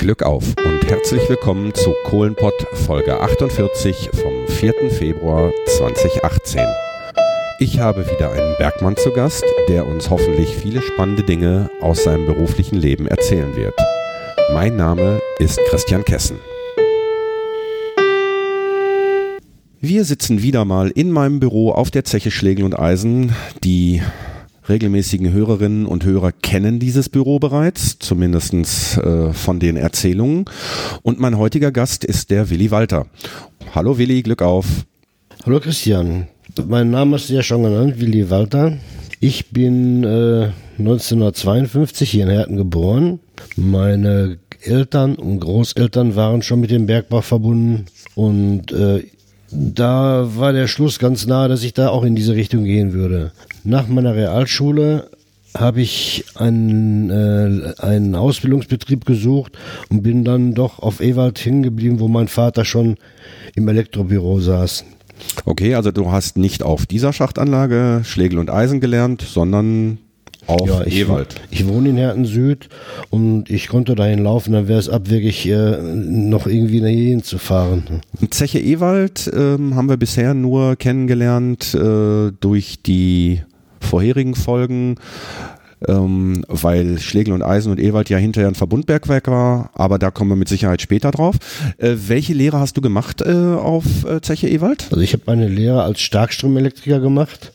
Glück auf und herzlich willkommen zu Kohlenpott Folge 48 vom 4. Februar 2018. Ich habe wieder einen Bergmann zu Gast, der uns hoffentlich viele spannende Dinge aus seinem beruflichen Leben erzählen wird. Mein Name ist Christian Kessen. Wir sitzen wieder mal in meinem Büro auf der Zeche Schlegel und Eisen. Die regelmäßigen Hörerinnen und Hörer kennen dieses Büro bereits, zumindest äh, von den Erzählungen. Und mein heutiger Gast ist der Willi Walter. Hallo Willi, Glück auf. Hallo Christian, mein Name ist ja schon genannt, Willi Walter. Ich bin äh, 1952 hier in Herten geboren. Meine Eltern und Großeltern waren schon mit dem Bergbau verbunden und äh, da war der Schluss ganz nahe, dass ich da auch in diese Richtung gehen würde. Nach meiner Realschule habe ich einen, äh, einen Ausbildungsbetrieb gesucht und bin dann doch auf Ewald hingeblieben, wo mein Vater schon im Elektrobüro saß. Okay, also du hast nicht auf dieser Schachtanlage Schlegel und Eisen gelernt, sondern auf ja, ich, Ewald. Ich wohne in Herten Süd und ich konnte dahin laufen, dann wäre es abwegig, äh, noch irgendwie nach hierhin zu fahren. Zeche Ewald ähm, haben wir bisher nur kennengelernt äh, durch die vorherigen Folgen. Ähm, weil Schlegel und Eisen und Ewald ja hinterher ein Verbundbergwerk war, aber da kommen wir mit Sicherheit später drauf. Äh, welche Lehre hast du gemacht äh, auf äh, Zeche Ewald? Also ich habe meine Lehre als Starkstromelektriker gemacht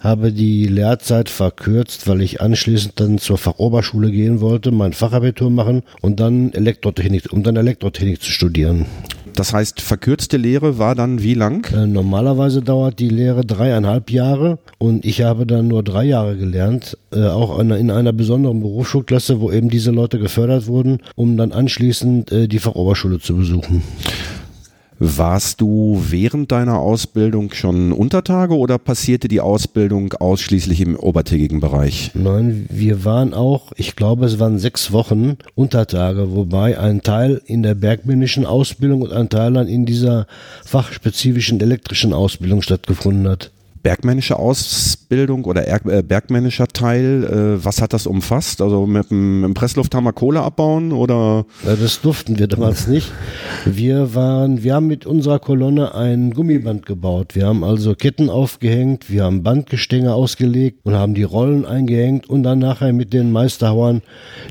habe die Lehrzeit verkürzt, weil ich anschließend dann zur Fachoberschule gehen wollte, mein Fachabitur machen und dann Elektrotechnik, um dann Elektrotechnik zu studieren. Das heißt, verkürzte Lehre war dann wie lang? Äh, normalerweise dauert die Lehre dreieinhalb Jahre und ich habe dann nur drei Jahre gelernt, äh, auch in, in, einer besonderen Berufsschulklasse, wo eben diese Leute gefördert wurden, um dann anschließend äh, die Fachoberschule zu besuchen. Warst du während deiner Ausbildung schon Untertage oder passierte die Ausbildung ausschließlich im obertägigen Bereich? Nein, wir waren auch, ich glaube, es waren sechs Wochen Untertage, wobei ein Teil in der bergmännischen Ausbildung und ein Teil dann in dieser fachspezifischen elektrischen Ausbildung stattgefunden hat bergmännische Ausbildung oder äh, bergmännischer Teil, äh, was hat das umfasst? Also mit dem Presslufthammer Kohle abbauen oder? Ja, das durften wir damals nicht. Wir waren, wir haben mit unserer Kolonne ein Gummiband gebaut. Wir haben also Ketten aufgehängt, wir haben Bandgestänge ausgelegt und haben die Rollen eingehängt und dann nachher mit den Meisterhauern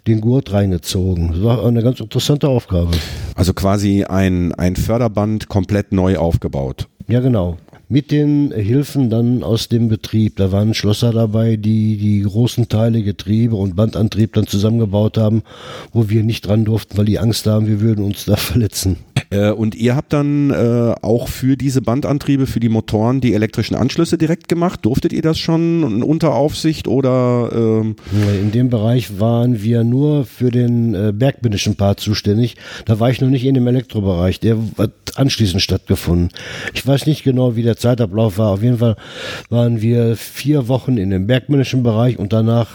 den Gurt reingezogen. Das war eine ganz interessante Aufgabe. Also quasi ein, ein Förderband komplett neu aufgebaut. Ja, genau mit den Hilfen dann aus dem Betrieb. Da waren Schlosser dabei, die die großen Teile, Getriebe und Bandantrieb dann zusammengebaut haben, wo wir nicht dran durften, weil die Angst haben, wir würden uns da verletzen. Äh, und ihr habt dann äh, auch für diese Bandantriebe, für die Motoren die elektrischen Anschlüsse direkt gemacht. Durftet ihr das schon unter Aufsicht oder? Ähm In dem Bereich waren wir nur für den äh, bergbindischen Part zuständig. Da war ich noch nicht in dem Elektrobereich. Der hat anschließend stattgefunden. Ich weiß nicht genau, wie der Zeitablauf war. Auf jeden Fall waren wir vier Wochen in dem bergmännischen Bereich und danach,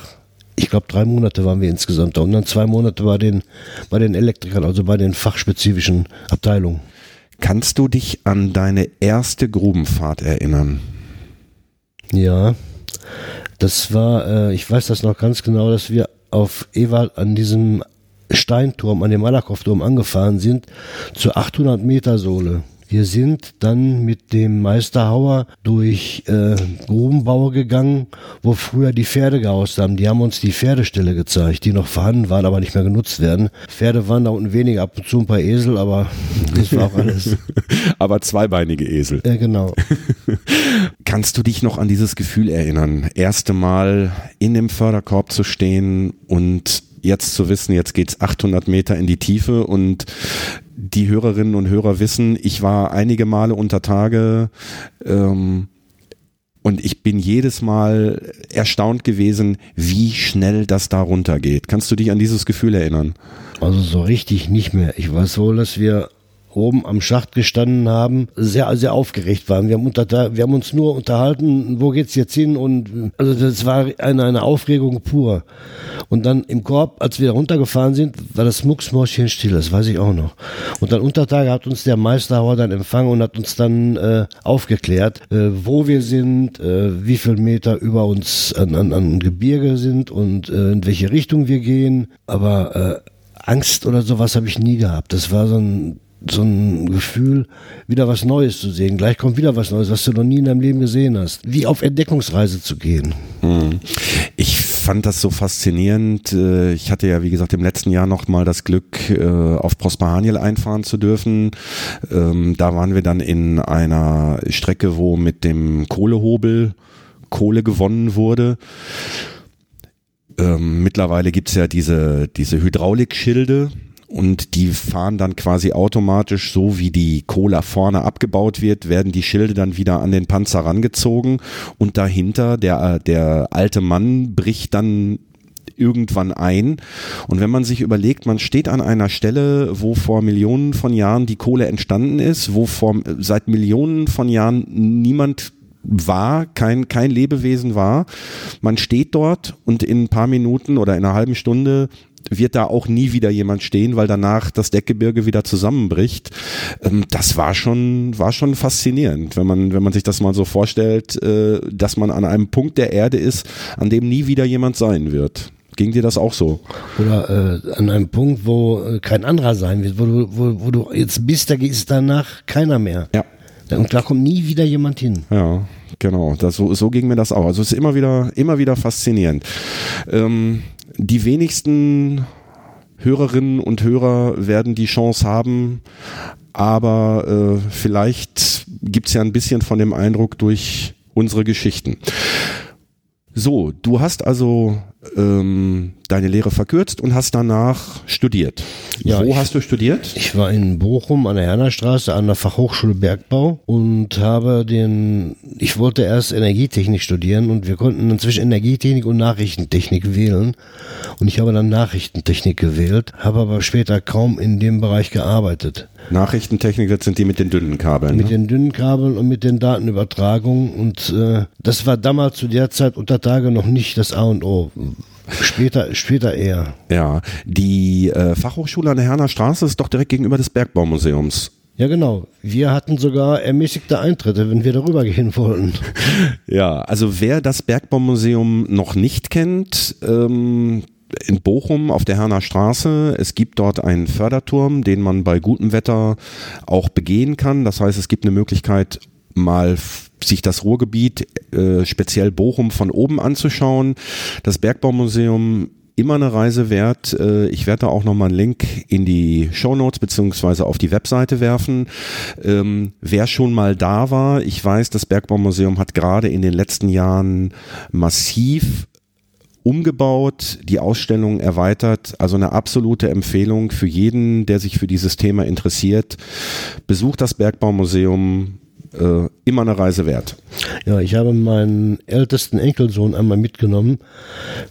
ich glaube, drei Monate waren wir insgesamt da und dann zwei Monate bei den, bei den Elektrikern, also bei den fachspezifischen Abteilungen. Kannst du dich an deine erste Grubenfahrt erinnern? Ja, das war, äh, ich weiß das noch ganz genau, dass wir auf Ewald an diesem Steinturm, an dem Malakow-Turm angefahren sind, zur 800 Meter Sohle. Wir sind dann mit dem Meisterhauer durch äh, Grubenbau gegangen, wo früher die Pferde gehaust haben. Die haben uns die Pferdeställe gezeigt, die noch vorhanden waren, aber nicht mehr genutzt werden. Pferde waren da unten weniger, ab und zu ein paar Esel, aber das war auch alles. aber zweibeinige Esel. Äh, genau. Kannst du dich noch an dieses Gefühl erinnern? Erste Mal in dem Förderkorb zu stehen und jetzt zu wissen, jetzt geht's 800 Meter in die Tiefe und die Hörerinnen und Hörer wissen, ich war einige Male unter Tage ähm, und ich bin jedes Mal erstaunt gewesen, wie schnell das da runtergeht. Kannst du dich an dieses Gefühl erinnern? Also so richtig nicht mehr. Ich weiß wohl, dass wir oben am Schacht gestanden haben, sehr, sehr aufgeregt waren. Wir haben, unter, wir haben uns nur unterhalten, wo geht's jetzt hin? Und also das war eine, eine Aufregung pur. Und dann im Korb, als wir runtergefahren sind, war das Mucksmäuschen still, das weiß ich auch noch. Und dann unter Tage hat uns der Meisterhauer dann empfangen und hat uns dann äh, aufgeklärt, äh, wo wir sind, äh, wie viel Meter über uns an, an, an Gebirge sind und äh, in welche Richtung wir gehen. Aber äh, Angst oder sowas habe ich nie gehabt. Das war so ein so ein Gefühl, wieder was Neues zu sehen. Gleich kommt wieder was Neues, was du noch nie in deinem Leben gesehen hast. Wie auf Entdeckungsreise zu gehen. Hm. Ich fand das so faszinierend. Äh, ich hatte ja, wie gesagt, im letzten Jahr noch mal das Glück, äh, auf Prosper Haniel einfahren zu dürfen. Ähm, da waren wir dann in einer Strecke, wo mit dem Kohlehobel Kohle gewonnen wurde. Ähm, mittlerweile gibt's ja diese, diese Hydraulikschilde, und die fahren dann quasi automatisch, so wie die Cola vorne abgebaut wird, werden die Schilde dann wieder an den Panzer rangezogen und dahinter der, der alte Mann bricht dann irgendwann ein. Und wenn man sich überlegt, man steht an einer Stelle, wo vor Millionen von Jahren die Kohle entstanden ist, wo vor, seit Millionen von Jahren niemand war, kein, kein Lebewesen war. Man steht dort und in ein paar Minuten oder in einer halben Stunde wird da auch nie wieder jemand stehen, weil danach das Deckgebirge wieder zusammenbricht. Ähm, das war schon, war schon faszinierend, wenn man, wenn man sich das mal so vorstellt, äh, dass man an einem Punkt der Erde ist, an dem nie wieder jemand sein wird. Ging dir das auch so? Oder äh, an einem Punkt, wo äh, kein anderer sein wird, wo du, wo, wo du jetzt bist, da ist danach keiner mehr. Ja. Und da kommt nie wieder jemand hin. Ja, genau. Das, so, so ging mir das auch. Also es ist immer wieder, immer wieder faszinierend. Ähm, die wenigsten Hörerinnen und Hörer werden die Chance haben, aber äh, vielleicht gibt's ja ein bisschen von dem Eindruck durch unsere Geschichten. So, du hast also ähm, deine Lehre verkürzt und hast danach studiert. Ja, Wo ich, hast du studiert? Ich war in Bochum an der Hernerstraße an der Fachhochschule Bergbau und habe den, ich wollte erst Energietechnik studieren und wir konnten inzwischen Energietechnik und Nachrichtentechnik wählen. Und ich habe dann Nachrichtentechnik gewählt, habe aber später kaum in dem Bereich gearbeitet. Nachrichtentechnik, das sind die mit den dünnen Kabeln. Mit ne? den dünnen Kabeln und mit den Datenübertragungen. Und äh, das war damals zu der Zeit unter Tage noch nicht das A und O. Später, später eher. Ja, die äh, Fachhochschule an der Herner Straße ist doch direkt gegenüber des Bergbaumuseums. Ja, genau. Wir hatten sogar ermäßigte Eintritte, wenn wir darüber gehen wollten. Ja, also wer das Bergbaumuseum noch nicht kennt, ähm, in Bochum auf der Herner Straße. Es gibt dort einen Förderturm, den man bei gutem Wetter auch begehen kann. Das heißt, es gibt eine Möglichkeit, mal sich das Ruhrgebiet, äh, speziell Bochum, von oben anzuschauen. Das Bergbaumuseum immer eine Reise wert. Äh, Ich werde da auch nochmal einen Link in die Show Notes beziehungsweise auf die Webseite werfen. Ähm, wer schon mal da war, ich weiß, das Bergbaumuseum hat gerade in den letzten Jahren massiv umgebaut, die Ausstellung erweitert, also eine absolute Empfehlung für jeden, der sich für dieses Thema interessiert. Besucht das Bergbaumuseum, äh, immer eine Reise wert. Ja, ich habe meinen ältesten Enkelsohn einmal mitgenommen.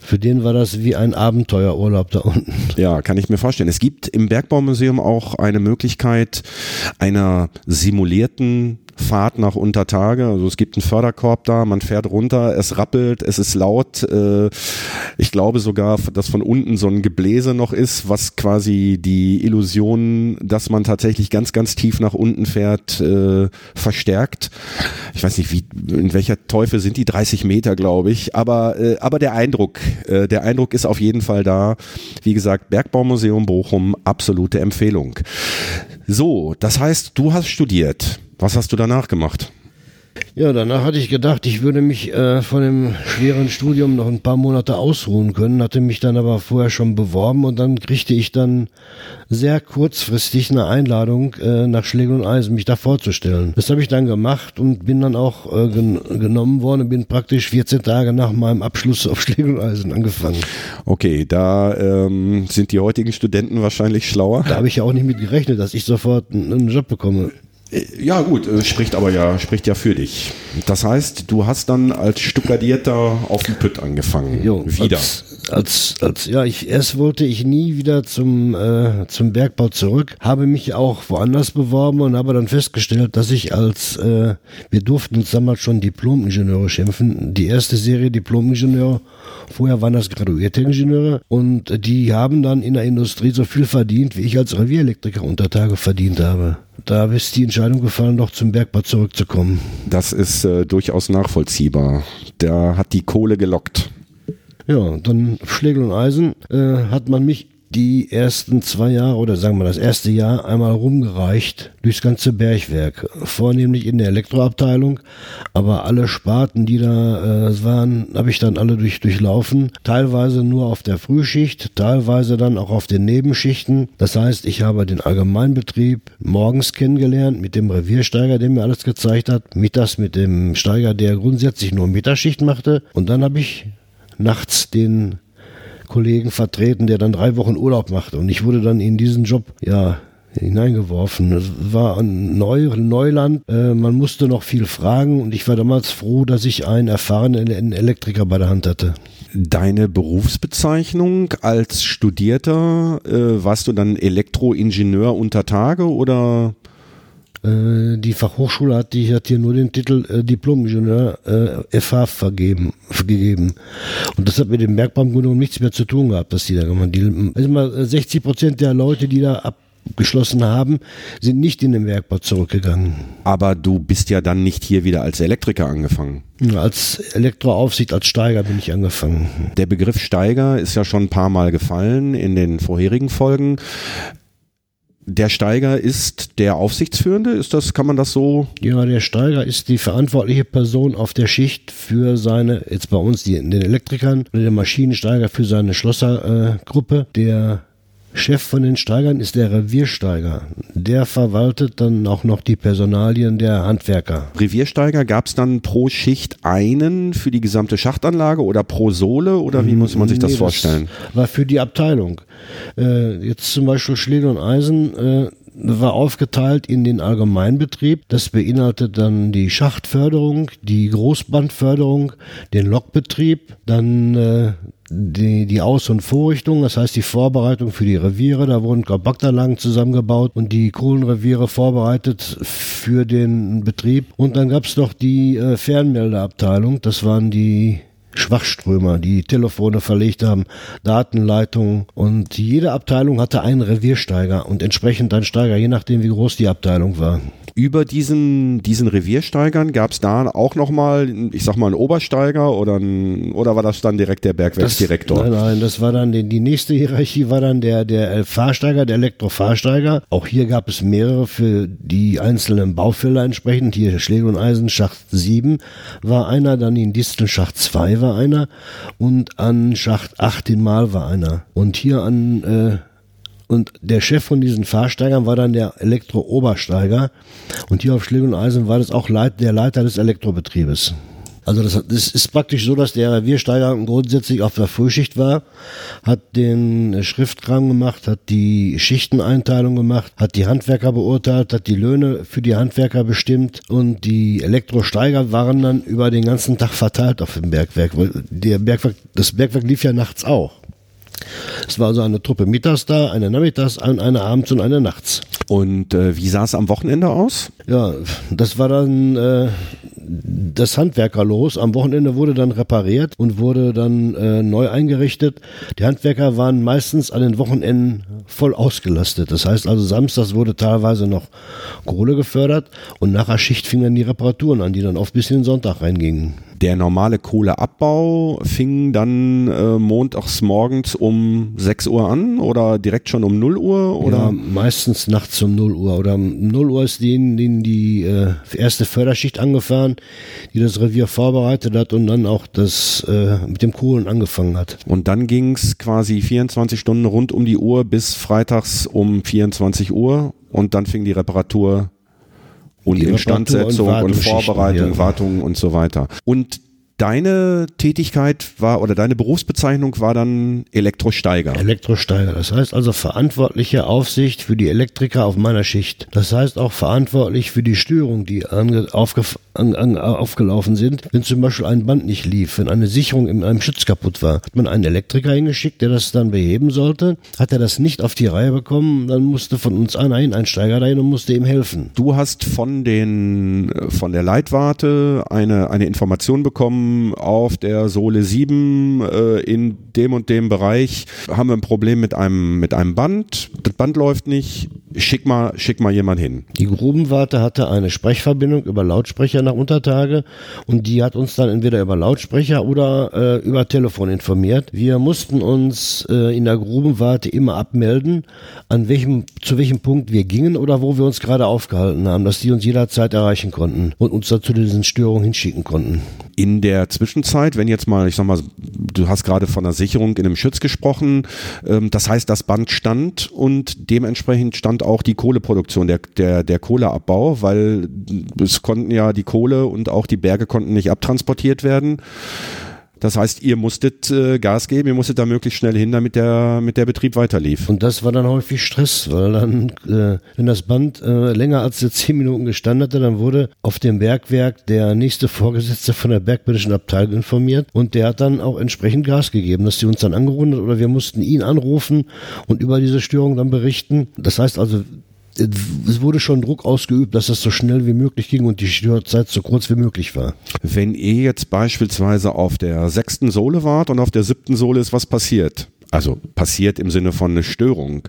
Für den war das wie ein Abenteuerurlaub da unten. Ja, kann ich mir vorstellen. Es gibt im Bergbaumuseum auch eine Möglichkeit einer simulierten Fahrt nach Untertage. Also es gibt einen Förderkorb da, man fährt runter, es rappelt, es ist laut. Äh, ich glaube sogar, dass von unten so ein Gebläse noch ist, was quasi die Illusion, dass man tatsächlich ganz, ganz tief nach unten fährt, äh, verstärkt. Ich weiß nicht, wie, in welcher Teufel sind die 30 Meter, glaube ich. Aber, äh, aber der Eindruck, äh, der Eindruck ist auf jeden Fall da. Wie gesagt, Bergbaumuseum Bochum, absolute Empfehlung. So, das heißt, du hast studiert. Was hast du danach gemacht? Ja, danach hatte ich gedacht, ich würde mich äh, von dem schweren Studium noch ein paar Monate ausruhen können, hatte mich dann aber vorher schon beworben und dann kriegte ich dann sehr kurzfristig eine Einladung äh, nach Schlegel und Eisen, mich da vorzustellen. Das habe ich dann gemacht und bin dann auch äh, gen genommen worden und bin praktisch 14 Tage nach meinem Abschluss auf Schlegel und Eisen angefangen. Okay, da ähm, sind die heutigen Studenten wahrscheinlich schlauer. Da habe ich ja auch nicht mit gerechnet, dass ich sofort einen, einen Job bekomme. Ja gut, äh, spricht aber ja, spricht ja für dich. Das heißt, du hast dann als Stuckadierter auf dem Pütt angefangen. Jo, Wieder. Als, als, als, ja, ich, erst wollte ich nie wieder zum, äh, zum Bergbau zurück, habe mich auch woanders beworben und habe dann festgestellt, dass ich als, äh, wir durften uns damals schon Diplom-Ingenieure schimpfen, die erste Serie Diplom-Ingenieur, vorher waren das graduierte Ingenieure und die haben dann in der Industrie so viel verdient, wie ich als Revierelektriker unter Tage verdient habe. Da ist die Entscheidung gefallen, doch zum Bergbau zurückzukommen. Das ist äh, durchaus nachvollziehbar. Da hat die Kohle gelockt. Ja, dann Schlegel und Eisen äh, hat man mich die ersten zwei Jahre oder sagen wir das erste Jahr einmal rumgereicht durchs ganze Bergwerk. Vornehmlich in der Elektroabteilung, aber alle Sparten, die da äh, waren, habe ich dann alle durch, durchlaufen. Teilweise nur auf der Frühschicht, teilweise dann auch auf den Nebenschichten. Das heißt, ich habe den Allgemeinbetrieb morgens kennengelernt mit dem Reviersteiger, der mir alles gezeigt hat. Mittags mit dem Steiger, der grundsätzlich nur Mittagsschicht machte. Und dann habe ich nachts den Kollegen vertreten, der dann drei Wochen Urlaub machte. Und ich wurde dann in diesen Job, ja, hineingeworfen. Es war ein Neu Neuland. Äh, man musste noch viel fragen und ich war damals froh, dass ich einen erfahrenen Elektriker bei der Hand hatte. Deine Berufsbezeichnung als Studierter, äh, warst du dann Elektroingenieur unter Tage oder? Äh, die Fachhochschule hat, die hat hier nur den Titel äh, Diplom-Ingenieur äh, FH vergeben, gegeben. Und das hat mit dem Bergbaugründung nichts mehr zu tun gehabt, dass die da gemacht haben. Also mal 60 Prozent der Leute, die da abgeschlossen haben, sind nicht in den Bergbau zurückgegangen. Aber du bist ja dann nicht hier wieder als Elektriker angefangen. Als Elektroaufsicht, als Steiger bin ich angefangen. Der Begriff Steiger ist ja schon ein paar Mal gefallen in den vorherigen Folgen der Steiger ist der Aufsichtsführende, ist das, kann man das so? Ja, der Steiger ist die verantwortliche Person auf der Schicht für seine, jetzt bei uns die, den Elektrikern, oder der Maschinensteiger für seine Schlossergruppe. Äh, der Chef von den Steigern ist der Reviersteiger. Der verwaltet dann auch noch die Personalien der Handwerker. Reviersteiger gab es dann pro Schicht einen für die gesamte Schachtanlage oder pro Sohle oder wie muss man sich das nee, vorstellen? Das war für die Abteilung. Äh, jetzt zum Beispiel Schläge und Eisen äh, war aufgeteilt in den Allgemeinbetrieb. Das beinhaltet dann die Schachtförderung, die Großbandförderung, den Lokbetrieb, dann äh, die, die Aus- und Vorrichtung, das heißt die Vorbereitung für die Reviere. Da wurden Kompaktanlagen zusammengebaut und die Kohlenreviere vorbereitet für den Betrieb. Und dann gab es noch die äh, Fernmeldeabteilung. Das waren die Schwachströmer, die Telefone verlegt haben, Datenleitungen und jede Abteilung hatte einen Reviersteiger und entsprechend ein Steiger, je nachdem wie groß die Abteilung war über diesen, diesen Reviersteigern gab es da auch nochmal, ich sag mal, einen Obersteiger oder, ein, oder war das dann direkt der Bergwerksdirektor? Nein, nein, das war dann die, die nächste Hierarchie war dann der, der Fahrsteiger, der Elektrofahrsteiger. Auch hier gab es mehrere für die einzelnen Baufelder entsprechend. Hier Schläge und Eisen, Schacht 7 war einer, dann in Disteln Schacht 2 war einer und an Schacht 8 in Mal war einer. Und hier an äh, und der Chef von diesen Fahrsteigern war dann der Elektro-Obersteiger. Und hier auf Schläge und Eisen war das auch Leit der Leiter des Elektrobetriebes. Also das, das, ist praktisch so, dass der Reviersteiger grundsätzlich auf der Frühschicht war, hat den Schriftkram gemacht, hat die Schichteneinteilung gemacht, hat die Handwerker beurteilt, hat die Löhne für die Handwerker bestimmt und die Elektrosteiger waren dann über den ganzen Tag verteilt auf dem Bergwerk. Der Bergwerk, das Bergwerk lief ja nachts auch. Es war also eine Truppe mittags da, eine nachmittags, eine abends und eine nachts. Und äh, wie sah es am Wochenende aus? Ja, das war dann äh, das Handwerkerlos. Am Wochenende wurde dann repariert und wurde dann äh, neu eingerichtet. Die Handwerker waren meistens an den Wochenenden voll ausgelastet. Das heißt also, samstags wurde teilweise noch Kohle gefördert und nach der Schicht fingen dann die Reparaturen an, die dann oft bis in den Sonntag reingingen. Der normale Kohleabbau fing dann äh, montags morgens um 6 Uhr an oder direkt schon um 0 Uhr? Oder? Ja, meistens nachts um 0 Uhr. Oder um 0 Uhr ist denen, denen die äh, erste Förderschicht angefahren, die das Revier vorbereitet hat und dann auch das äh, mit dem Kohlen angefangen hat. Und dann ging es quasi 24 Stunden rund um die Uhr bis freitags um 24 Uhr und dann fing die Reparatur und die Instandsetzung und, und Vorbereitung, ja. Wartung und so weiter. Und deine Tätigkeit war oder deine Berufsbezeichnung war dann Elektrosteiger. Elektrosteiger, das heißt also verantwortliche Aufsicht für die Elektriker auf meiner Schicht. Das heißt auch verantwortlich für die Störungen, die aufge, an, an, aufgelaufen sind. Wenn zum Beispiel ein Band nicht lief, wenn eine Sicherung in einem Schütz kaputt war, hat man einen Elektriker hingeschickt, der das dann beheben sollte. Hat er das nicht auf die Reihe bekommen, dann musste von uns einer hin, ein Steiger dahin und musste ihm helfen. Du hast von den von der Leitwarte eine eine Information bekommen auf der Sohle 7 äh, in dem und dem Bereich haben wir ein Problem mit einem, mit einem Band. Das Band läuft nicht. Schick mal, schick mal jemand hin. Die Grubenwarte hatte eine Sprechverbindung über Lautsprecher nach Untertage und die hat uns dann entweder über Lautsprecher oder äh, über Telefon informiert. Wir mussten uns äh, in der Grubenwarte immer abmelden, an welchem, zu welchem Punkt wir gingen oder wo wir uns gerade aufgehalten haben, dass die uns jederzeit erreichen konnten und uns dazu diesen Störungen hinschicken konnten. In der Zwischenzeit, wenn jetzt mal, ich sag mal, du hast gerade von einer Sicherung in einem Schütz gesprochen, ähm, das heißt, das Band stand und dementsprechend stand auch die Kohleproduktion, der, der, der Kohleabbau, weil es konnten ja die Kohle und auch die Berge konnten nicht abtransportiert werden. Das heißt, ihr musstet äh, Gas geben, ihr musstet da möglichst schnell hin, damit der, mit der Betrieb weiterlief. Und das war dann häufig Stress, weil dann, äh, wenn das Band äh, länger als zehn Minuten gestanden hatte, dann wurde auf dem Bergwerk der nächste Vorgesetzte von der bergmännischen Abteilung informiert und der hat dann auch entsprechend Gas gegeben, dass sie uns dann angerundet oder wir mussten ihn anrufen und über diese Störung dann berichten. Das heißt also, es wurde schon Druck ausgeübt, dass das so schnell wie möglich ging und die Störzeit so kurz wie möglich war. Wenn ihr jetzt beispielsweise auf der sechsten Sohle wart und auf der siebten Sohle ist was passiert, also passiert im Sinne von eine Störung.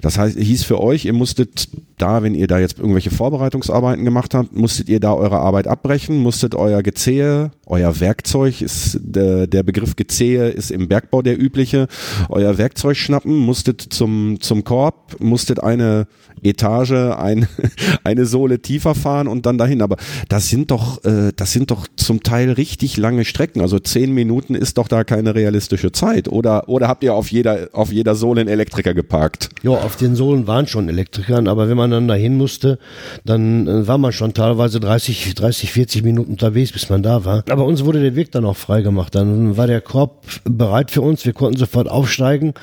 Das heißt, hieß für euch, ihr musstet da, wenn ihr da jetzt irgendwelche Vorbereitungsarbeiten gemacht habt, musstet ihr da eure Arbeit abbrechen, musstet euer Gezehe, euer Werkzeug ist der, der Begriff Gezehe ist im Bergbau der übliche, euer Werkzeug schnappen, musstet zum zum Korb, musstet eine Etage, ein, eine Sohle tiefer fahren und dann dahin. Aber das sind doch, äh, das sind doch zum Teil richtig lange Strecken. Also zehn Minuten ist doch da keine realistische Zeit. Oder, oder habt ihr auf jeder, auf jeder Sohle einen Elektriker geparkt? Ja, auf den Sohlen waren schon Elektriker, aber wenn man dann dahin musste, dann äh, war man schon teilweise 30, 30, 40 Minuten unterwegs, bis man da war. Aber uns wurde der Weg dann auch freigemacht. Dann war der Korb bereit für uns. Wir konnten sofort aufsteigen.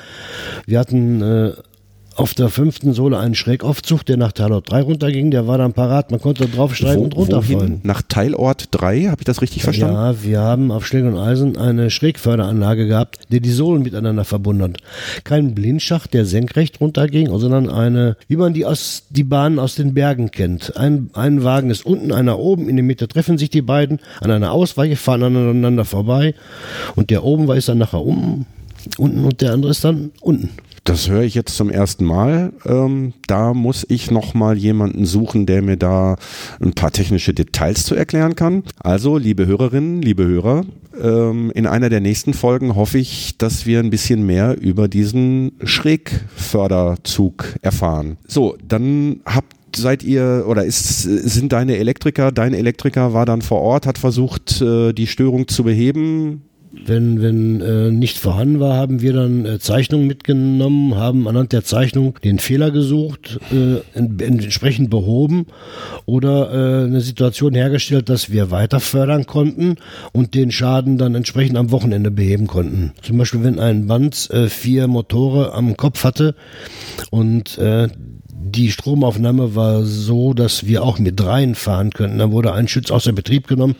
Wir hatten äh, auf der fünften Sohle einen Schrägaufzug, der nach Teilort 3 runterging. Der war dann parat. Man konnte draufsteigen Wo, und runterfallen. Nach Teilort 3? Habe ich das richtig verstanden? Ja, wir haben auf Schläge und Eisen eine Schrägförderanlage gehabt, die die Sohlen miteinander verbunden hat. Kein Blindschacht, der senkrecht runterging, sondern eine, wie man die aus, die Bahnen aus den Bergen kennt. Ein, ein Wagen ist unten, einer oben. In der Mitte treffen sich die beiden an einer Ausweiche, fahren aneinander vorbei. Und der oben war ist dann nachher um, unten und der andere ist dann unten. Das höre ich jetzt zum ersten Mal. Ähm, da muss ich noch mal jemanden suchen, der mir da ein paar technische Details zu erklären kann. Also, liebe Hörerinnen, liebe Hörer, ähm, in einer der nächsten Folgen hoffe ich, dass wir ein bisschen mehr über diesen Schrägförderzug erfahren. So, dann habt seid ihr oder ist, sind deine Elektriker, dein Elektriker war dann vor Ort, hat versucht, äh, die Störung zu beheben? Wenn, wenn äh, nicht vorhanden war, haben wir dann äh, Zeichnungen mitgenommen, haben anhand der Zeichnung den Fehler gesucht, äh, entsprechend behoben oder äh, eine Situation hergestellt, dass wir weiter fördern konnten und den Schaden dann entsprechend am Wochenende beheben konnten. Zum Beispiel, wenn ein Band äh, vier Motore am Kopf hatte und äh, die Stromaufnahme war so, dass wir auch mit dreien fahren könnten. Dann wurde ein Schütz außer Betrieb genommen,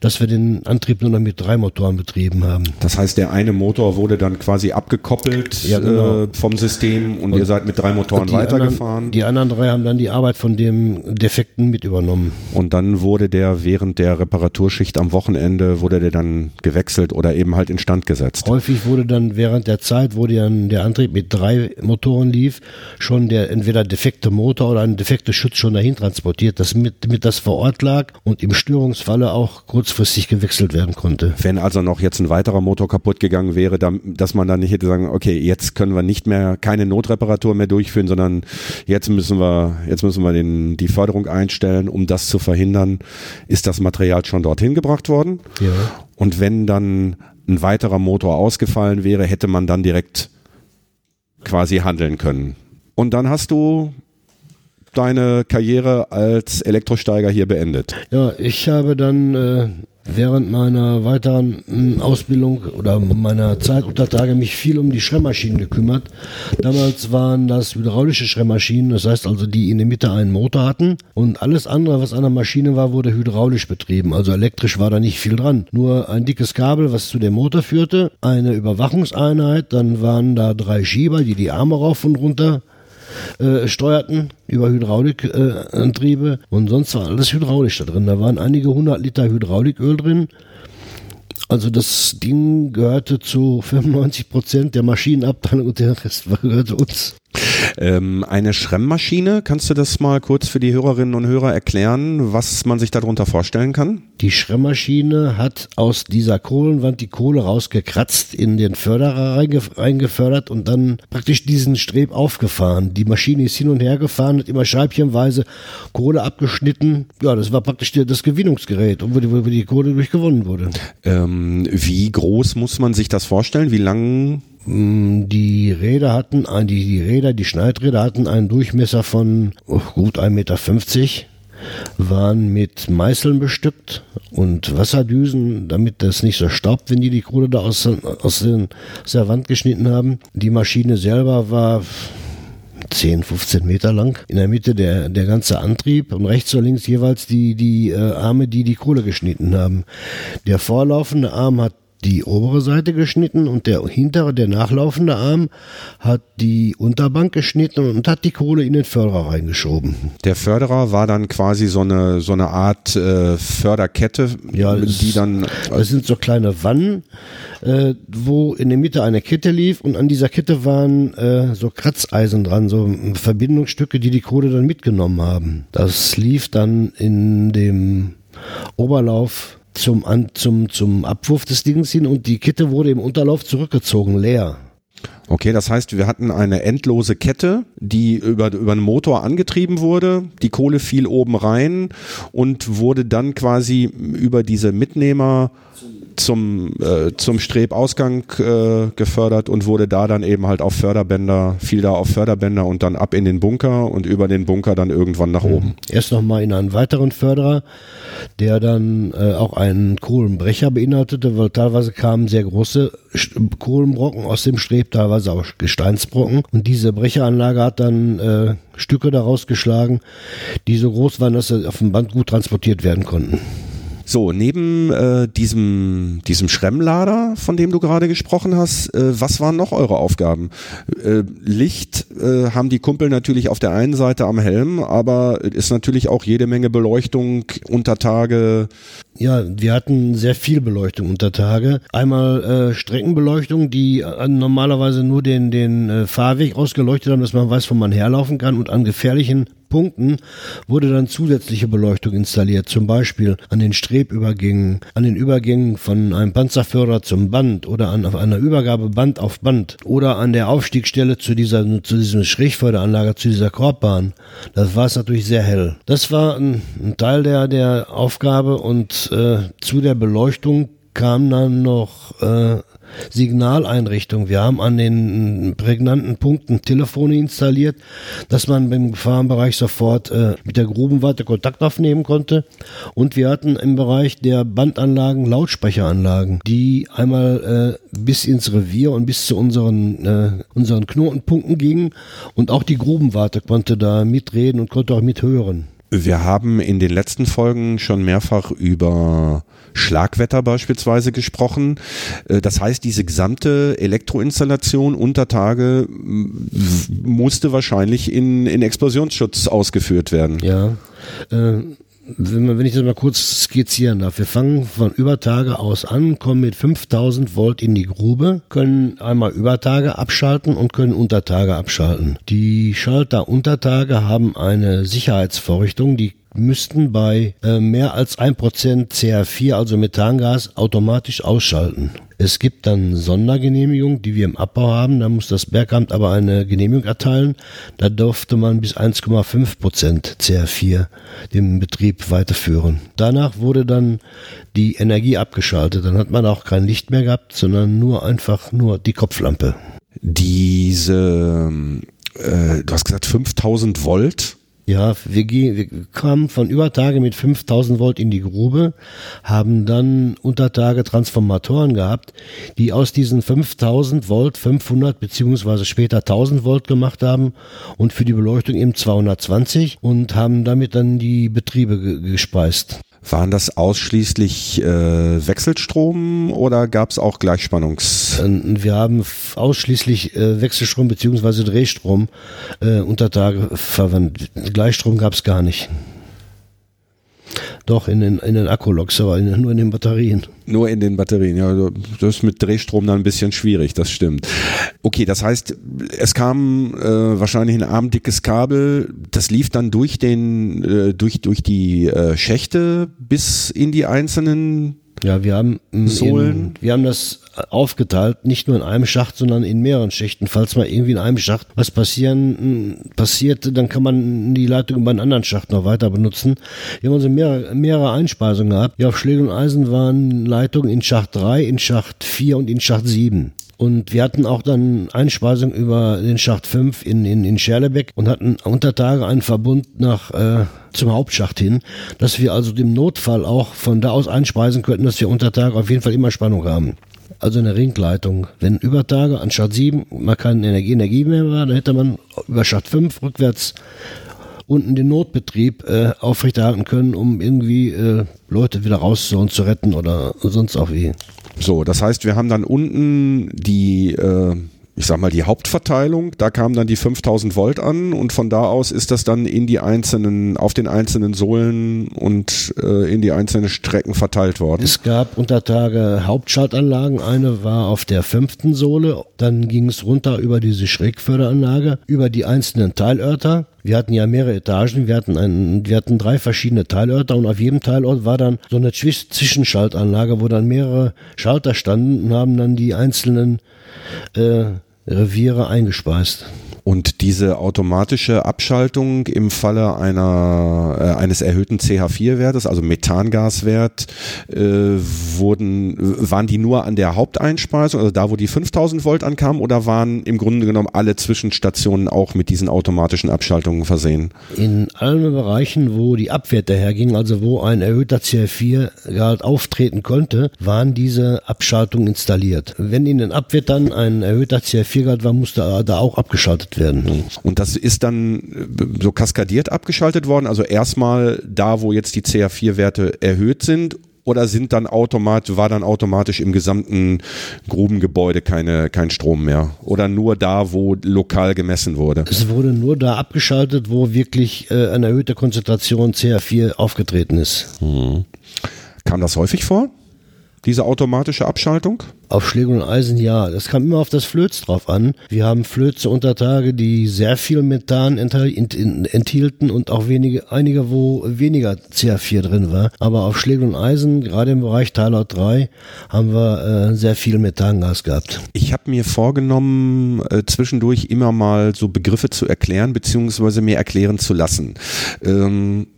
dass wir den Antrieb nur noch mit drei Motoren betrieben haben. Das heißt, der eine Motor wurde dann quasi abgekoppelt ja, genau. äh, vom System und, und, ihr seid mit drei Motoren weitergefahren. Anderen, die anderen drei haben dann die Arbeit von dem Defekten mit übernommen. Und dann wurde der während der Reparaturschicht am Wochenende, wurde der dann gewechselt oder eben halt instand gesetzt? Häufig wurde dann während der Zeit, wo der, der Antrieb mit drei Motoren lief, schon der entweder defekt defekte Motor oder ein defektes Schutz schon dahin transportiert, dass mit, mit das vor Ort lag und im Störungsfalle auch kurzfristig gewechselt werden konnte. Wenn also noch jetzt ein weiterer Motor kaputt gegangen wäre, dass man dann nicht hätte sagen, okay, jetzt können wir nicht mehr keine Notreparatur mehr durchführen, sondern jetzt müssen wir jetzt müssen wir den, die Förderung einstellen, um das zu verhindern, ist das Material schon dorthin gebracht worden. Ja. Und wenn dann ein weiterer Motor ausgefallen wäre, hätte man dann direkt quasi handeln können. Und dann hast du deine Karriere als Elektrosteiger hier beendet? Ja, ich habe dann äh, während meiner weiteren hm, Ausbildung oder meiner Zeit unter Tage mich viel um die Schremmmaschinen gekümmert. Damals waren das hydraulische Schremmmaschinen, das heißt also, die in der Mitte einen Motor hatten und alles andere, was an der Maschine war, wurde hydraulisch betrieben. Also elektrisch war da nicht viel dran. Nur ein dickes Kabel, was zu dem Motor führte, eine Überwachungseinheit, dann waren da drei Schieber, die die Arme rauf und runter äh, steuerten über Hydraulikantriebe äh, und sonst war alles hydraulisch da drin. Da waren einige hundert Liter Hydrauliköl drin. Also das Ding gehörte zu 95 Prozent der Maschinenabteilung und der Rest gehörte uns. Ähm, eine Schremmmaschine, kannst du das mal kurz für die Hörerinnen und Hörer erklären, was man sich darunter vorstellen kann? Die Schremmmaschine hat aus dieser Kohlenwand die Kohle rausgekratzt, in den Förderer reingefördert und dann praktisch diesen Streb aufgefahren. Die Maschine ist hin und her gefahren, hat immer scheibchenweise Kohle abgeschnitten. Ja, das war praktisch das Gewinnungsgerät, wo die, wo die Kohle durchgewonnen wurde. Ähm, wie groß muss man sich das vorstellen? Wie lang die Räder hatten, die, die Räder, die Schneidräder hatten einen Durchmesser von oh, gut 1,50 Meter, waren mit Meißeln bestückt und Wasserdüsen, damit das nicht so staubt, wenn die die Kohle da aus, aus, den, aus der Wand geschnitten haben. Die Maschine selber war 10, 15 Meter lang. In der Mitte der, der ganze Antrieb und rechts und links jeweils die, die äh, Arme, die die Kohle geschnitten haben. Der vorlaufende Arm hat die obere Seite geschnitten und der hintere, der nachlaufende Arm, hat die Unterbank geschnitten und hat die Kohle in den Förderer reingeschoben. Der Förderer war dann quasi so eine, so eine Art äh, Förderkette, ja, das, die dann. Das sind so kleine Wannen, äh, wo in der Mitte eine Kette lief und an dieser Kette waren äh, so Kratzeisen dran, so Verbindungsstücke, die die Kohle dann mitgenommen haben. Das lief dann in dem Oberlauf zum, an, zum, zum Abwurf des Dings hin und die Kette wurde im Unterlauf zurückgezogen, leer. Okay, das heißt, wir hatten eine endlose Kette, die über, über einen Motor angetrieben wurde. Die Kohle fiel oben rein und wurde dann quasi über diese Mitnehmer äh, zum Strebausgang äh, gefördert und wurde da dann eben halt auf Förderbänder, fiel da auf Förderbänder und dann ab in den Bunker und über den Bunker dann irgendwann nach oben. Mhm. Erst nochmal in einen weiteren Förderer, der dann äh, auch einen Kohlenbrecher beinhaltete, weil teilweise kamen sehr große Kohlenbrocken aus dem Streb, teilweise auch Gesteinsbrocken. Und diese Brecheranlage hat dann äh, Stücke daraus geschlagen, die so groß waren, dass sie auf dem Band gut transportiert werden konnten. So, neben äh, diesem, diesem Schremmlader, von dem du gerade gesprochen hast, äh, was waren noch eure Aufgaben? Äh, Licht äh, haben die Kumpel natürlich auf der einen Seite am Helm, aber ist natürlich auch jede Menge Beleuchtung unter Tage. Ja, wir hatten sehr viel Beleuchtung unter Tage. Einmal äh, Streckenbeleuchtung, die äh, normalerweise nur den, den äh, Fahrweg ausgeleuchtet haben, dass man weiß, wo man herlaufen kann und an gefährlichen Punkten wurde dann zusätzliche Beleuchtung installiert, zum Beispiel an den Strebübergängen, an den Übergängen von einem Panzerführer zum Band oder an einer Übergabe Band auf Band oder an der Aufstiegsstelle zu dieser, zu diesem Schrägförderanlage, zu dieser Korbbahn. Das war es natürlich sehr hell. Das war ein, ein Teil der, der Aufgabe und äh, zu der Beleuchtung kam dann noch äh, Signaleinrichtung. Wir haben an den prägnanten Punkten Telefone installiert, dass man im Gefahrenbereich sofort äh, mit der Grubenwarte Kontakt aufnehmen konnte. Und wir hatten im Bereich der Bandanlagen Lautsprecheranlagen, die einmal äh, bis ins Revier und bis zu unseren, äh, unseren Knotenpunkten gingen. Und auch die Grubenwarte konnte da mitreden und konnte auch mithören. Wir haben in den letzten Folgen schon mehrfach über Schlagwetter beispielsweise gesprochen. Äh, das heißt, diese gesamte Elektroinstallation unter Tage musste wahrscheinlich in, in Explosionsschutz ausgeführt werden. Ja. Äh, wenn, wenn ich das mal kurz skizzieren darf, wir fangen von Übertage aus an, kommen mit 5000 Volt in die Grube, können einmal Übertage abschalten und können Untertage abschalten. Die Schalter Untertage haben eine Sicherheitsvorrichtung, die müssten bei äh, mehr als 1% CH4, also Methangas, automatisch ausschalten. Es gibt dann Sondergenehmigungen, die wir im Abbau haben. Da muss das Bergamt aber eine Genehmigung erteilen. Da durfte man bis 1,5% CH4 den Betrieb weiterführen. Danach wurde dann die Energie abgeschaltet. Dann hat man auch kein Licht mehr gehabt, sondern nur einfach nur die Kopflampe. Diese, äh, du hast gesagt 5000 Volt ja, wir, wir kamen von Übertage mit 5000 Volt in die Grube, haben dann Untertage Transformatoren gehabt, die aus diesen 5000 Volt 500 beziehungsweise später 1000 Volt gemacht haben und für die Beleuchtung eben 220 und haben damit dann die Betriebe gespeist. Waren das ausschließlich äh, Wechselstrom oder gab es auch Gleichspannungs? Ähm, wir haben ausschließlich äh, Wechselstrom bzw. Drehstrom äh, unter Tage verwendet. Gleichstrom gab es gar nicht. Doch, in den, in den Akkuloks, aber nur in den Batterien. Nur in den Batterien, ja. Also das ist mit Drehstrom dann ein bisschen schwierig, das stimmt. Okay, das heißt, es kam äh, wahrscheinlich ein armdickes Kabel, das lief dann durch den, äh, durch, durch die äh, Schächte bis in die einzelnen ja, wir haben Sohlen. In, wir haben das aufgeteilt, nicht nur in einem Schacht, sondern in mehreren Schächten. Falls mal irgendwie in einem Schacht was passieren passiert, dann kann man die Leitung über einen anderen Schacht noch weiter benutzen. Wir haben also mehrere, mehrere Einspeisungen gehabt. Ja, auf Schläge und Eisen waren Leitungen in Schacht 3, in Schacht 4 und in Schacht 7. Und wir hatten auch dann Einspeisung über den Schacht 5 in, in, in Scherlebeck und hatten unter Tage einen Verbund nach äh, zum Hauptschacht hin, dass wir also dem Notfall auch von da aus einspeisen könnten, dass wir unter Tage auf jeden Fall immer Spannung haben. Also eine Ringleitung. Wenn über Tage an Schacht 7 mal keine Energie, Energie mehr war, dann hätte man über Schacht 5 rückwärts unten den Notbetrieb äh, aufrechterhalten können, um irgendwie äh, Leute wieder rauszuholen, zu retten oder sonst auch wie. So, das heißt, wir haben dann unten die äh, ich sag mal, die Hauptverteilung, da kamen dann die 5000 Volt an und von da aus ist das dann in die einzelnen, auf den einzelnen Sohlen und äh, in die einzelnen Strecken verteilt worden. Es gab unter Tage Hauptschaltanlagen. Eine war auf der fünften Sohle, dann ging es runter über diese Schrägförderanlage, über die einzelnen Teilörter. Wir hatten ja mehrere Etagen, wir hatten, einen, wir hatten drei verschiedene Teilörter und auf jedem Teilort war dann so eine Zwischenschaltanlage, wo dann mehrere Schalter standen und haben dann die einzelnen äh, Reviere eingespeist. Und diese automatische Abschaltung im Falle einer, äh, eines erhöhten CH4-Wertes, also Methangaswert, äh, wurden, waren die nur an der Haupteinspeisung, also da, wo die 5000 Volt ankamen, oder waren im Grunde genommen alle Zwischenstationen auch mit diesen automatischen Abschaltungen versehen? In allen Bereichen, wo die Abwerte hergingen, also wo ein erhöhter CH4-Gehalt auftreten konnte, waren diese Abschaltungen installiert. Wenn in den Abwertern ein erhöhter CH4-Gehalt war, musste da auch abgeschaltet werden. Und das ist dann äh, so kaskadiert abgeschaltet worden. Also erstmal da, wo jetzt die CA4-Werte erhöht sind oder sind dann automatisch, war dann automatisch im gesamten Grubengebäude keine, kein Strom mehr? Oder nur da, wo lokal gemessen wurde? Es wurde nur da abgeschaltet, wo wirklich äh, eine erhöhte Konzentration CA4 aufgetreten ist. Mhm. Kam das häufig vor? Diese automatische Abschaltung? Auf Schläge und Eisen ja. Das kam immer auf das Flöz drauf an. Wir haben Flöze unter Tage, die sehr viel Methan enthielten und auch wenige, einige, wo weniger CH4 drin war. Aber auf Schläge und Eisen, gerade im Bereich Talot 3, haben wir äh, sehr viel Methangas gehabt. Ich habe mir vorgenommen, äh, zwischendurch immer mal so Begriffe zu erklären, beziehungsweise mir erklären zu lassen. Ähm,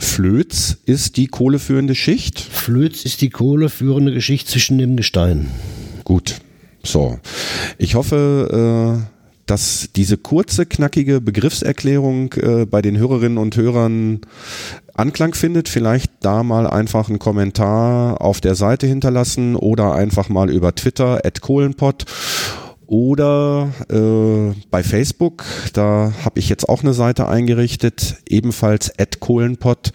Flöz ist die kohleführende Schicht? Flöz ist die kohleführende Geschichte zwischen dem Gestein. Gut, so. Ich hoffe, äh, dass diese kurze, knackige Begriffserklärung äh, bei den Hörerinnen und Hörern Anklang findet. Vielleicht da mal einfach einen Kommentar auf der Seite hinterlassen oder einfach mal über Twitter at Kohlenpott oder äh, bei Facebook, da habe ich jetzt auch eine Seite eingerichtet, ebenfalls @kohlenpott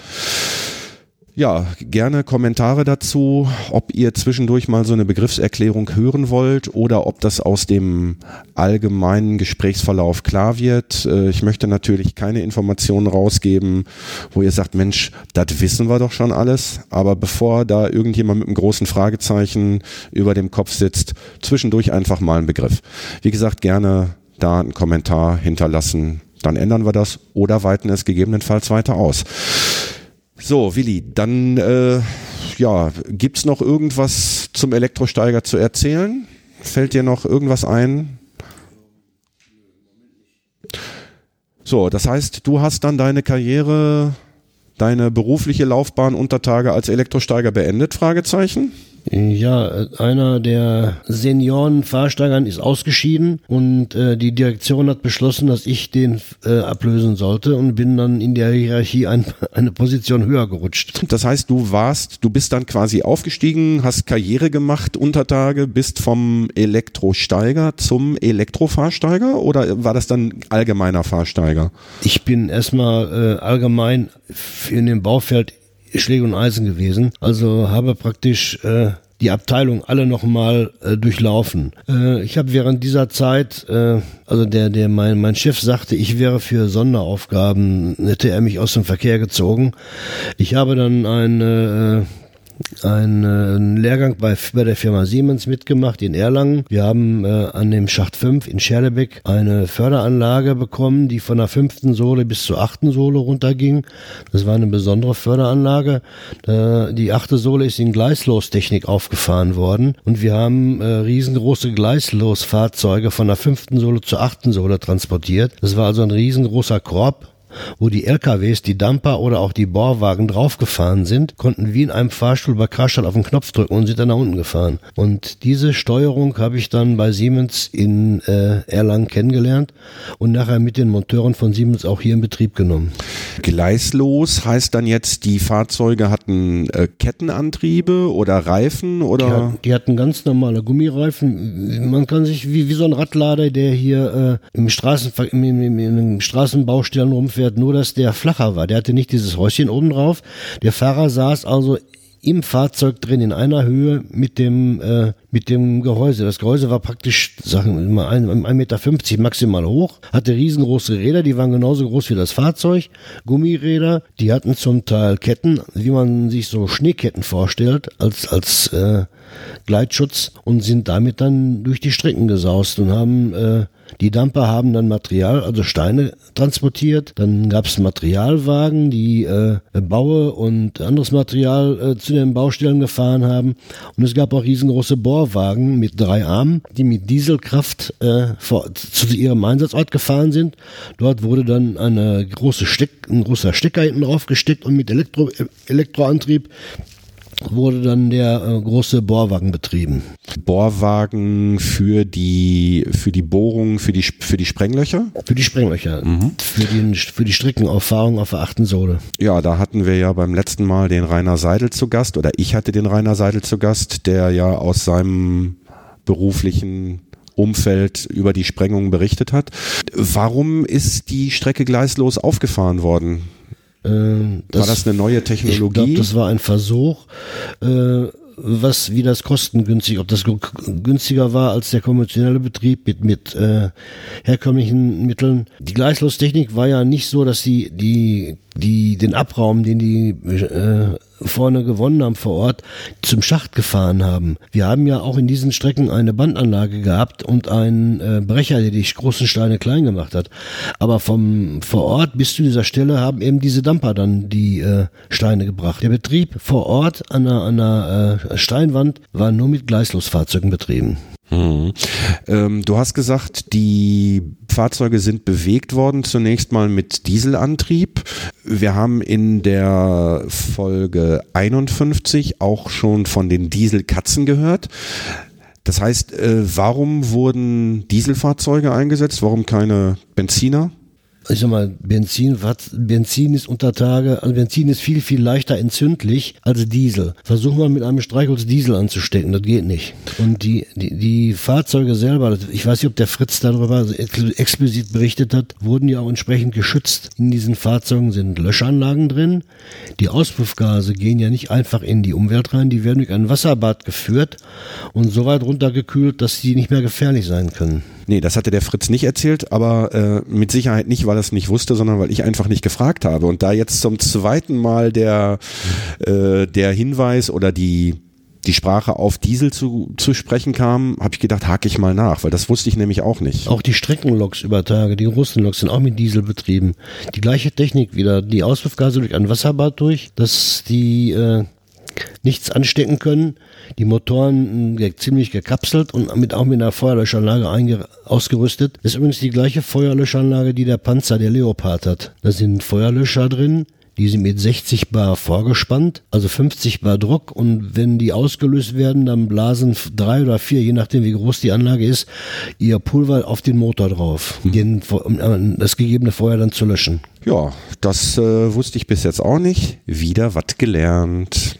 ja, gerne Kommentare dazu, ob ihr zwischendurch mal so eine Begriffserklärung hören wollt oder ob das aus dem allgemeinen Gesprächsverlauf klar wird. Äh, ich möchte natürlich keine Informationen rausgeben, wo ihr sagt, Mensch, das wissen wir doch schon alles. Aber bevor da irgendjemand mit einem großen Fragezeichen über dem Kopf sitzt, zwischendurch einfach mal einen Begriff. Wie gesagt, gerne da einen Kommentar hinterlassen. Dann ändern wir das oder weiten es gegebenenfalls weiter aus. So, Willi, dann äh, ja, gibt's noch irgendwas zum Elektrosteiger zu erzählen? Fällt dir noch irgendwas ein? So, das heißt, du hast dann deine Karriere, deine berufliche Laufbahn unter Tage als Elektrosteiger beendet? Fragezeichen. Ja, einer der Senioren-Fahrsteigern ist ausgeschieden und äh, die Direktion hat beschlossen, dass ich den äh, ablösen sollte und bin dann in der Hierarchie ein, eine Position höher gerutscht. Das heißt, du warst, du bist dann quasi aufgestiegen, hast Karriere gemacht unter Tage, bist vom Elektrosteiger zum Elektrofahrsteiger oder war das dann allgemeiner Fahrsteiger? Ich bin erstmal äh, allgemein in dem Baufeld Schläge und Eisen gewesen. Also habe praktisch äh, die Abteilung alle nochmal äh, durchlaufen. Äh, ich habe während dieser Zeit, äh, also der, der mein, mein Chef sagte, ich wäre für Sonderaufgaben, hätte er mich aus dem Verkehr gezogen. Ich habe dann eine äh, einen Lehrgang bei, bei der Firma Siemens mitgemacht in Erlangen. Wir haben äh, an dem Schacht 5 in Scherlebeck eine Förderanlage bekommen, die von der fünften Sohle bis zur achten Sohle runterging. Das war eine besondere Förderanlage. Äh, die achte Sohle ist in Gleislostechnik aufgefahren worden und wir haben äh, riesengroße Gleislosfahrzeuge von der fünften Sohle zur achten Sohle transportiert. Das war also ein riesengroßer Korb wo die LKWs, die Dumper oder auch die Bohrwagen draufgefahren sind, konnten wie in einem Fahrstuhl bei Karstadt auf den Knopf drücken und sind dann nach unten gefahren. Und diese Steuerung habe ich dann bei Siemens in äh, Erlangen kennengelernt und nachher mit den Monteuren von Siemens auch hier in Betrieb genommen. Gleislos heißt dann jetzt, die Fahrzeuge hatten äh, Kettenantriebe oder Reifen oder? Die, hat, die, hatten ganz normale Gummireifen. Man kann sich wie, wie so ein Radlader, der hier äh, im, Straßen, im, im, im, im Straßenbaustellen rumfährt, wird, nur dass der flacher war. Der hatte nicht dieses Häuschen oben drauf. Der Fahrer saß also im Fahrzeug drin in einer Höhe mit dem äh, mit dem Gehäuse. Das Gehäuse war praktisch sagen wir mal 1,50 Meter maximal hoch, hatte riesengroße Räder, die waren genauso groß wie das Fahrzeug, Gummiräder, die hatten zum Teil Ketten, wie man sich so Schneeketten vorstellt, als als äh, Gleitschutz und sind damit dann durch die Strecken gesaust und haben äh, die Dumper haben dann Material, also Steine transportiert. Dann gab es Materialwagen, die äh, Baue und anderes Material äh, zu den Baustellen gefahren haben. Und es gab auch riesengroße Bohrwagen mit drei Armen, die mit Dieselkraft äh, vor, zu ihrem Einsatzort gefahren sind. Dort wurde dann eine große Steck, ein großer Stecker hinten drauf gesteckt und mit Elektro, Elektroantrieb wurde dann der äh, große Bohrwagen betrieben. Bohrwagen für die für die Bohrung, für die für die Sprenglöcher? Für die Sprenglöcher, mhm. für, den, für die Strickenauffahrung auf der achten Sohle. Ja, da hatten wir ja beim letzten Mal den Rainer Seidel zu Gast oder ich hatte den Rainer Seidel zu Gast, der ja aus seinem beruflichen Umfeld über die Sprengung berichtet hat. Warum ist die Strecke gleislos aufgefahren worden? Äh, das, war das eine neue Technologie? Ich glaube, das war ein Versuch. Äh, was wie das kostengünstig, ob das günstiger war als der konventionelle Betrieb mit mit äh, herkömmlichen Mitteln. Die Gleislostechnik war ja nicht so, dass sie die die den Abraum, den die äh, vorne gewonnen haben vor Ort, zum Schacht gefahren haben. Wir haben ja auch in diesen Strecken eine Bandanlage gehabt und einen äh, Brecher, der die großen Steine klein gemacht hat. Aber vom vor Ort bis zu dieser Stelle haben eben diese Dumper dann die äh, Steine gebracht. Der Betrieb vor Ort an einer, an einer äh, Steinwand war nur mit Gleislosfahrzeugen betrieben. Mhm. Ähm, du hast gesagt, die Fahrzeuge sind bewegt worden, zunächst mal mit Dieselantrieb. Wir haben in der Folge 51 auch schon von den Dieselkatzen gehört. Das heißt, äh, warum wurden Dieselfahrzeuge eingesetzt? Warum keine Benziner? Ich sag mal, Benzin, was, Benzin ist unter Tage, also Benzin ist viel, viel leichter entzündlich als Diesel. Versuch mal mit einem Streichholz Diesel anzustecken, das geht nicht. Und die, die, die Fahrzeuge selber, ich weiß nicht, ob der Fritz darüber explizit berichtet hat, wurden ja auch entsprechend geschützt. In diesen Fahrzeugen sind Löschanlagen drin. Die Auspuffgase gehen ja nicht einfach in die Umwelt rein, die werden durch ein Wasserbad geführt und so weit runtergekühlt, dass sie nicht mehr gefährlich sein können. Nee, das hatte der Fritz nicht erzählt, aber äh, mit Sicherheit nicht, weil er es nicht wusste, sondern weil ich einfach nicht gefragt habe. Und da jetzt zum zweiten Mal der, äh, der Hinweis oder die, die Sprache auf Diesel zu, zu sprechen kam, habe ich gedacht, hake ich mal nach, weil das wusste ich nämlich auch nicht. Auch die Streckenloks über Tage, die großen Loks sind auch mit Diesel betrieben. Die gleiche Technik wieder, die Auspuffgase durch ein Wasserbad durch, dass die äh, nichts anstecken können. Die Motoren äh, ziemlich gekapselt und mit, auch mit einer Feuerlöschanlage ausgerüstet. Das ist übrigens die gleiche Feuerlöschanlage, die der Panzer der Leopard hat. Da sind Feuerlöscher drin, die sind mit 60 Bar vorgespannt, also 50 Bar Druck und wenn die ausgelöst werden, dann blasen drei oder vier, je nachdem wie groß die Anlage ist, ihr Pulver auf den Motor drauf, mhm. den, um das gegebene Feuer dann zu löschen. Ja, das äh, wusste ich bis jetzt auch nicht. Wieder was gelernt.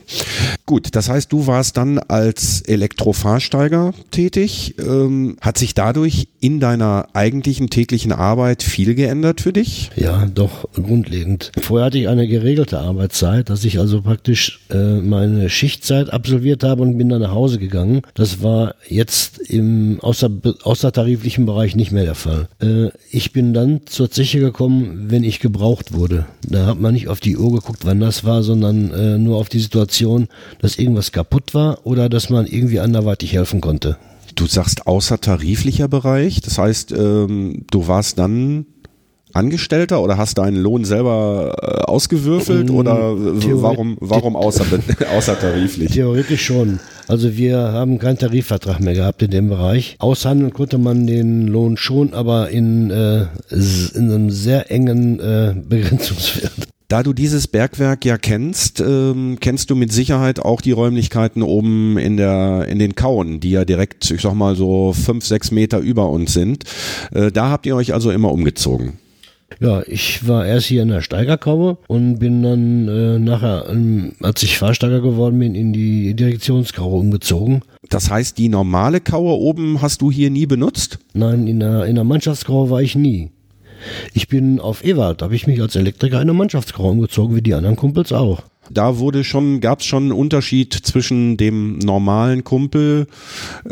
Gut, das heißt, du warst dann als Elektrofahrsteiger tätig. Ähm, hat sich dadurch in deiner eigentlichen täglichen Arbeit viel geändert für dich? Ja, doch, grundlegend. Vorher hatte ich eine geregelte Arbeitszeit, dass ich also praktisch äh, meine Schichtzeit absolviert habe und bin dann nach Hause gegangen. Das war jetzt im außer, außertariflichen Bereich nicht mehr der Fall. Äh, ich bin dann zur Zeche gekommen, wenn ich gebraucht wurde. Da hat man nicht auf die Uhr geguckt, wann das war, sondern äh, nur auf die Situation, dass irgendwas kaputt war oder dass man irgendwie anderweitig helfen konnte. Du sagst außertariflicher Bereich, das heißt, ähm, du warst dann Angestellter oder hast deinen Lohn selber äh, ausgewürfelt mm, oder warum, warum außer, außertariflich? Theoretisch schon. Also wir haben keinen Tarifvertrag mehr gehabt in dem Bereich. Aushandeln konnte man den Lohn schon, aber in, äh, in einem sehr engen äh, Begrenzungswert. Da du dieses Bergwerk ja kennst, ähm, kennst du mit Sicherheit auch die Räumlichkeiten oben in der in den Kauen, die ja direkt, ich sag mal so fünf, sechs Meter über uns sind. Äh, da habt ihr euch also immer umgezogen. Ja, ich war erst hier in der Steigerkaue und bin dann äh, nachher, ähm, als ich Fahrsteiger geworden bin, in die Direktionskaue umgezogen. Das heißt, die normale Kaue oben hast du hier nie benutzt? Nein, in der, in der Mannschaftskaue war ich nie. Ich bin auf Ewald, da habe ich mich als Elektriker in der Mannschaftskaue umgezogen, wie die anderen Kumpels auch da wurde schon, gab es schon einen Unterschied zwischen dem normalen Kumpel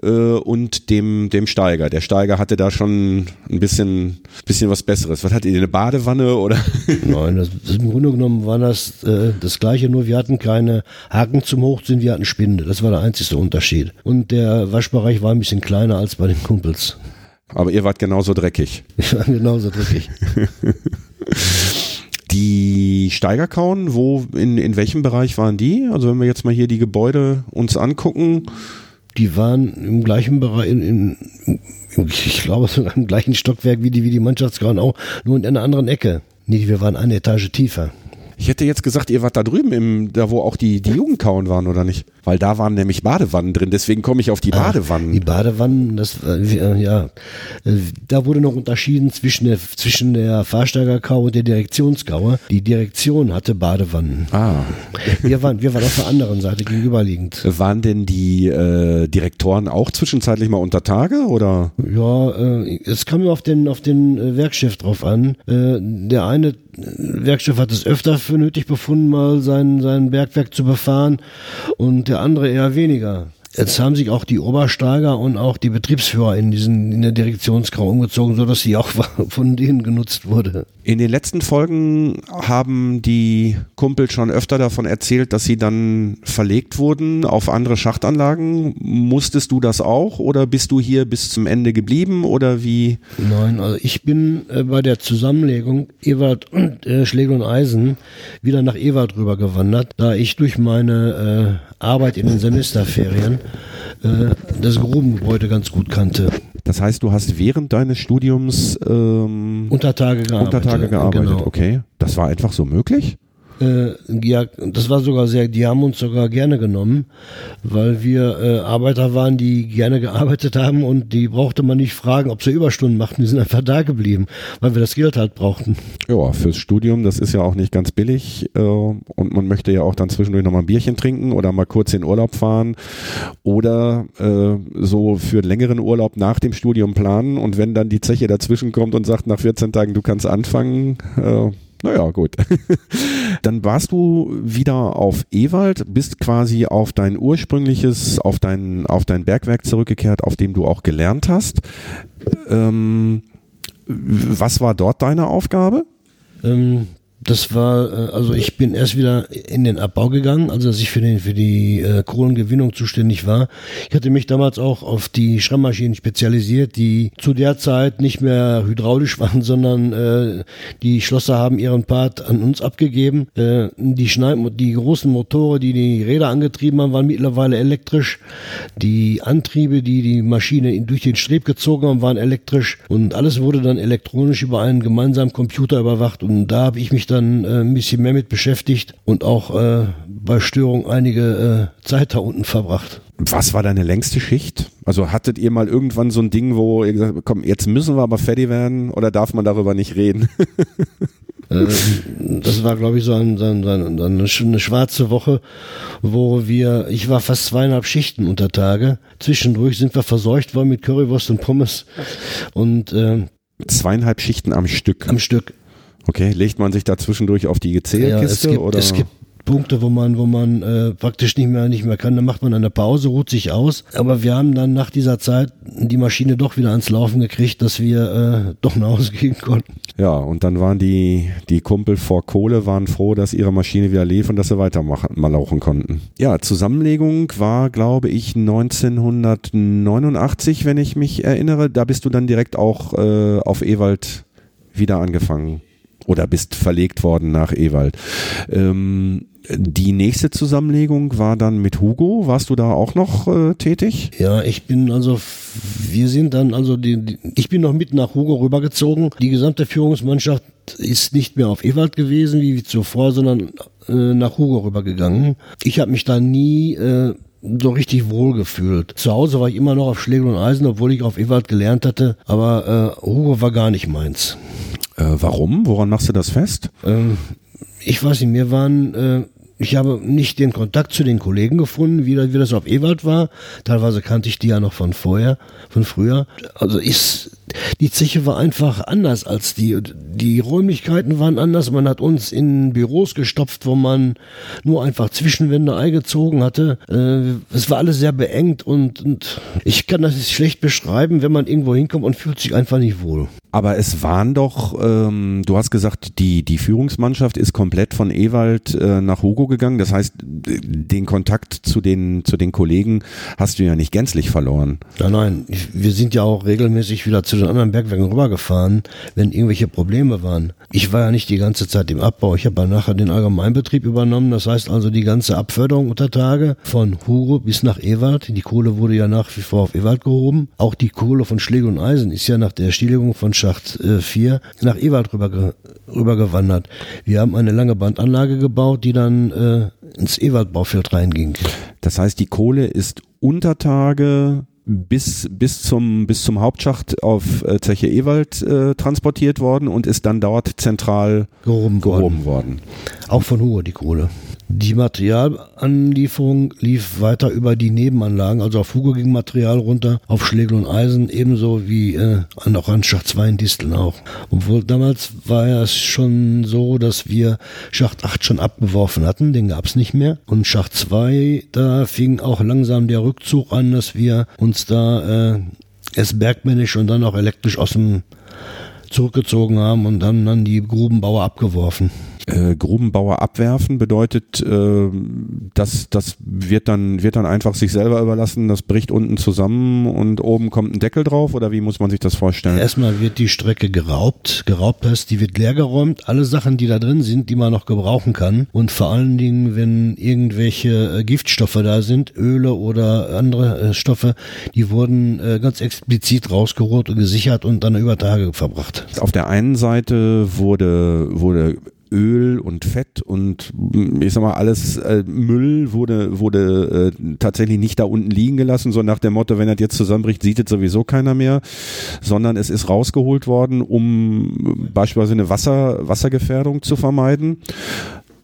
äh, und dem, dem Steiger. Der Steiger hatte da schon ein bisschen, bisschen was Besseres. Was hatte ihr, eine Badewanne oder? Nein, das, im Grunde genommen war das äh, das Gleiche, nur wir hatten keine Haken zum Hochziehen, wir hatten Spinde. Das war der einzige Unterschied. Und der Waschbereich war ein bisschen kleiner als bei den Kumpels. Aber ihr wart genauso dreckig. Ich war genauso dreckig. Die Steigerkauen, wo, in, in welchem Bereich waren die? Also wenn wir jetzt mal hier die Gebäude uns angucken. Die waren im gleichen Bereich, in, in, ich glaube sogar im gleichen Stockwerk wie die, wie die Mannschaftskauen auch, nur in einer anderen Ecke. Nee, wir waren eine Etage tiefer. Ich hätte jetzt gesagt, ihr wart da drüben, im, da wo auch die, die Jugendkauen waren, oder nicht? Weil da waren nämlich Badewannen drin, deswegen komme ich auf die ah, Badewannen. Die Badewannen, das, äh, ja, äh, da wurde noch unterschieden zwischen der, zwischen der Fahrsteigerkau und der Direktionskaue. Die Direktion hatte Badewannen. Ah. Wir waren, wir waren auf der anderen Seite gegenüberliegend. Waren denn die äh, Direktoren auch zwischenzeitlich mal unter Tage, oder? Ja, äh, es kam nur auf den, auf den äh, Werkchef drauf an. Äh, der eine Werkchef hat es öfter für nötig befunden, mal sein, sein Bergwerk zu befahren und der andere eher weniger. Jetzt haben sich auch die Obersteiger und auch die Betriebsführer in diesen in der Direktionsgrau umgezogen, so dass sie auch von denen genutzt wurde. In den letzten Folgen haben die Kumpel schon öfter davon erzählt, dass sie dann verlegt wurden auf andere Schachtanlagen. Musstest du das auch oder bist du hier bis zum Ende geblieben oder wie? Nein, also ich bin äh, bei der Zusammenlegung Ewald und äh, Schlegel und Eisen wieder nach Ewald rüber gewandert, da ich durch meine äh, Arbeit in den Semesterferien äh, das Grubengebäude ganz gut kannte. Das heißt, du hast während deines Studiums ähm, Untertage gearbeitet. Untertage gearbeitet, genau. okay. Das war einfach so möglich? Äh, ja, das war sogar sehr, die haben uns sogar gerne genommen, weil wir äh, Arbeiter waren, die gerne gearbeitet haben und die brauchte man nicht fragen, ob sie Überstunden machten. Die sind einfach da geblieben, weil wir das Geld halt brauchten. Ja, fürs Studium, das ist ja auch nicht ganz billig äh, und man möchte ja auch dann zwischendurch nochmal ein Bierchen trinken oder mal kurz in Urlaub fahren oder äh, so für längeren Urlaub nach dem Studium planen und wenn dann die Zeche dazwischen kommt und sagt nach 14 Tagen, du kannst anfangen, äh, naja, gut. Dann warst du wieder auf Ewald, bist quasi auf dein ursprüngliches, auf dein, auf dein Bergwerk zurückgekehrt, auf dem du auch gelernt hast. Ähm, was war dort deine Aufgabe? Ähm, das war, äh, also ich bin erst wieder in den Abbau gegangen, also dass ich für, den, für die äh, Kohlengewinnung zuständig war. Ich hatte mich damals auch auf die Schrammmaschinen spezialisiert, die zu der Zeit nicht mehr hydraulisch waren, sondern äh, die Schlosser haben ihren Part an uns abgegeben. Äh, die, Schneid die großen Motore, die die Räder angetrieben haben, waren mittlerweile elektrisch. Die Antriebe, die die Maschine durch den Streb gezogen haben, waren elektrisch. Und alles wurde dann elektronisch über einen gemeinsamen Computer überwacht. Und da habe ich mich dann äh, ein bisschen mehr mit beschäftigt und auch äh, bei Störung einige äh, Zeit da unten verbracht. Was war deine längste Schicht? Also hattet ihr mal irgendwann so ein Ding, wo ihr gesagt habt, komm, jetzt müssen wir aber fertig werden oder darf man darüber nicht reden? Äh, das war, glaube ich, so, ein, so, ein, so eine schwarze Woche, wo wir, ich war fast zweieinhalb Schichten unter Tage. Zwischendurch sind wir verseucht worden mit Currywurst und Pommes. Und äh, zweieinhalb Schichten am Stück. Am Stück. Okay, legt man sich da zwischendurch auf die Gezählkiste? Ja, es gibt, oder? es gibt Punkte, wo man, wo man äh, praktisch nicht mehr, nicht mehr kann. Dann macht man eine Pause, ruht sich aus. Aber wir haben dann nach dieser Zeit die Maschine doch wieder ans Laufen gekriegt, dass wir äh, doch nach Hause gehen konnten. Ja, und dann waren die, die Kumpel vor Kohle waren froh, dass ihre Maschine wieder lief und dass sie weitermachen, mal laufen konnten. Ja, Zusammenlegung war, glaube ich, 1989, wenn ich mich erinnere. Da bist du dann direkt auch äh, auf Ewald wieder angefangen oder bist verlegt worden nach Ewald. Ähm, die nächste Zusammenlegung war dann mit Hugo. Warst du da auch noch äh, tätig? Ja, ich bin also, wir sind dann also, die, die, ich bin noch mit nach Hugo rübergezogen. Die gesamte Führungsmannschaft ist nicht mehr auf Ewald gewesen wie zuvor, sondern äh, nach Hugo rübergegangen. Ich habe mich da nie äh, so richtig wohl gefühlt. Zu Hause war ich immer noch auf Schlegel und Eisen, obwohl ich auf Ewald gelernt hatte, aber äh, Hugo war gar nicht meins. Äh, warum? Woran machst du das fest? Ähm, ich weiß nicht, mir waren äh, ich habe nicht den Kontakt zu den Kollegen gefunden, wie, wie das auf Ewald war. Teilweise kannte ich die ja noch von vorher, von früher. Also ist, die Zeche war einfach anders als die. Die Räumlichkeiten waren anders. Man hat uns in Büros gestopft, wo man nur einfach Zwischenwände eingezogen hatte. Äh, es war alles sehr beengt und, und ich kann das schlecht beschreiben, wenn man irgendwo hinkommt und fühlt sich einfach nicht wohl. Aber es waren doch, ähm, du hast gesagt, die, die Führungsmannschaft ist komplett von Ewald äh, nach Hugo gegangen. Das heißt, den Kontakt zu den, zu den Kollegen hast du ja nicht gänzlich verloren. Nein, nein. Wir sind ja auch regelmäßig wieder zu den anderen Bergwerken rübergefahren, wenn irgendwelche Probleme waren. Ich war ja nicht die ganze Zeit im Abbau. Ich habe ja nachher den Allgemeinbetrieb übernommen. Das heißt also die ganze Abförderung unter Tage von Hugo bis nach Ewald. Die Kohle wurde ja nach wie vor auf Ewald gehoben. Auch die Kohle von Schlegel und Eisen ist ja nach der Stilllegung von Schacht äh, 4 nach Ewald rüber, rübergewandert. Wir haben eine lange Bandanlage gebaut, die dann äh, ins Ewald-Baufeld reinging. Das heißt, die Kohle ist unter Tage bis, bis, zum, bis zum Hauptschacht auf äh, Zeche Ewald äh, transportiert worden und ist dann dort zentral gehoben, gehoben worden. worden. Auch von Hohe die Kohle. Die Materialanlieferung lief weiter über die Nebenanlagen, also auf Hugo ging Material runter, auf Schlegel und Eisen, ebenso wie äh, auch an Schacht 2 in Disteln auch. Obwohl damals war es schon so, dass wir Schacht 8 schon abgeworfen hatten, den gab es nicht mehr. Und Schacht 2, da fing auch langsam der Rückzug an, dass wir uns da äh, erst bergmännisch und dann auch elektrisch aus dem zurückgezogen haben und dann, dann die Grubenbauer abgeworfen äh, Grubenbauer abwerfen bedeutet, äh, dass das wird dann wird dann einfach sich selber überlassen. Das bricht unten zusammen und oben kommt ein Deckel drauf oder wie muss man sich das vorstellen? Erstmal wird die Strecke geraubt, geraubt heißt, die wird leergeräumt. Alle Sachen, die da drin sind, die man noch gebrauchen kann und vor allen Dingen, wenn irgendwelche äh, Giftstoffe da sind, Öle oder andere äh, Stoffe, die wurden äh, ganz explizit rausgeholt und gesichert und dann über Tage verbracht. Auf der einen Seite wurde wurde Öl und Fett und ich sag mal alles äh, Müll wurde wurde äh, tatsächlich nicht da unten liegen gelassen, so nach dem Motto, wenn er jetzt zusammenbricht, sieht es sowieso keiner mehr, sondern es ist rausgeholt worden, um beispielsweise eine Wasser Wassergefährdung zu vermeiden.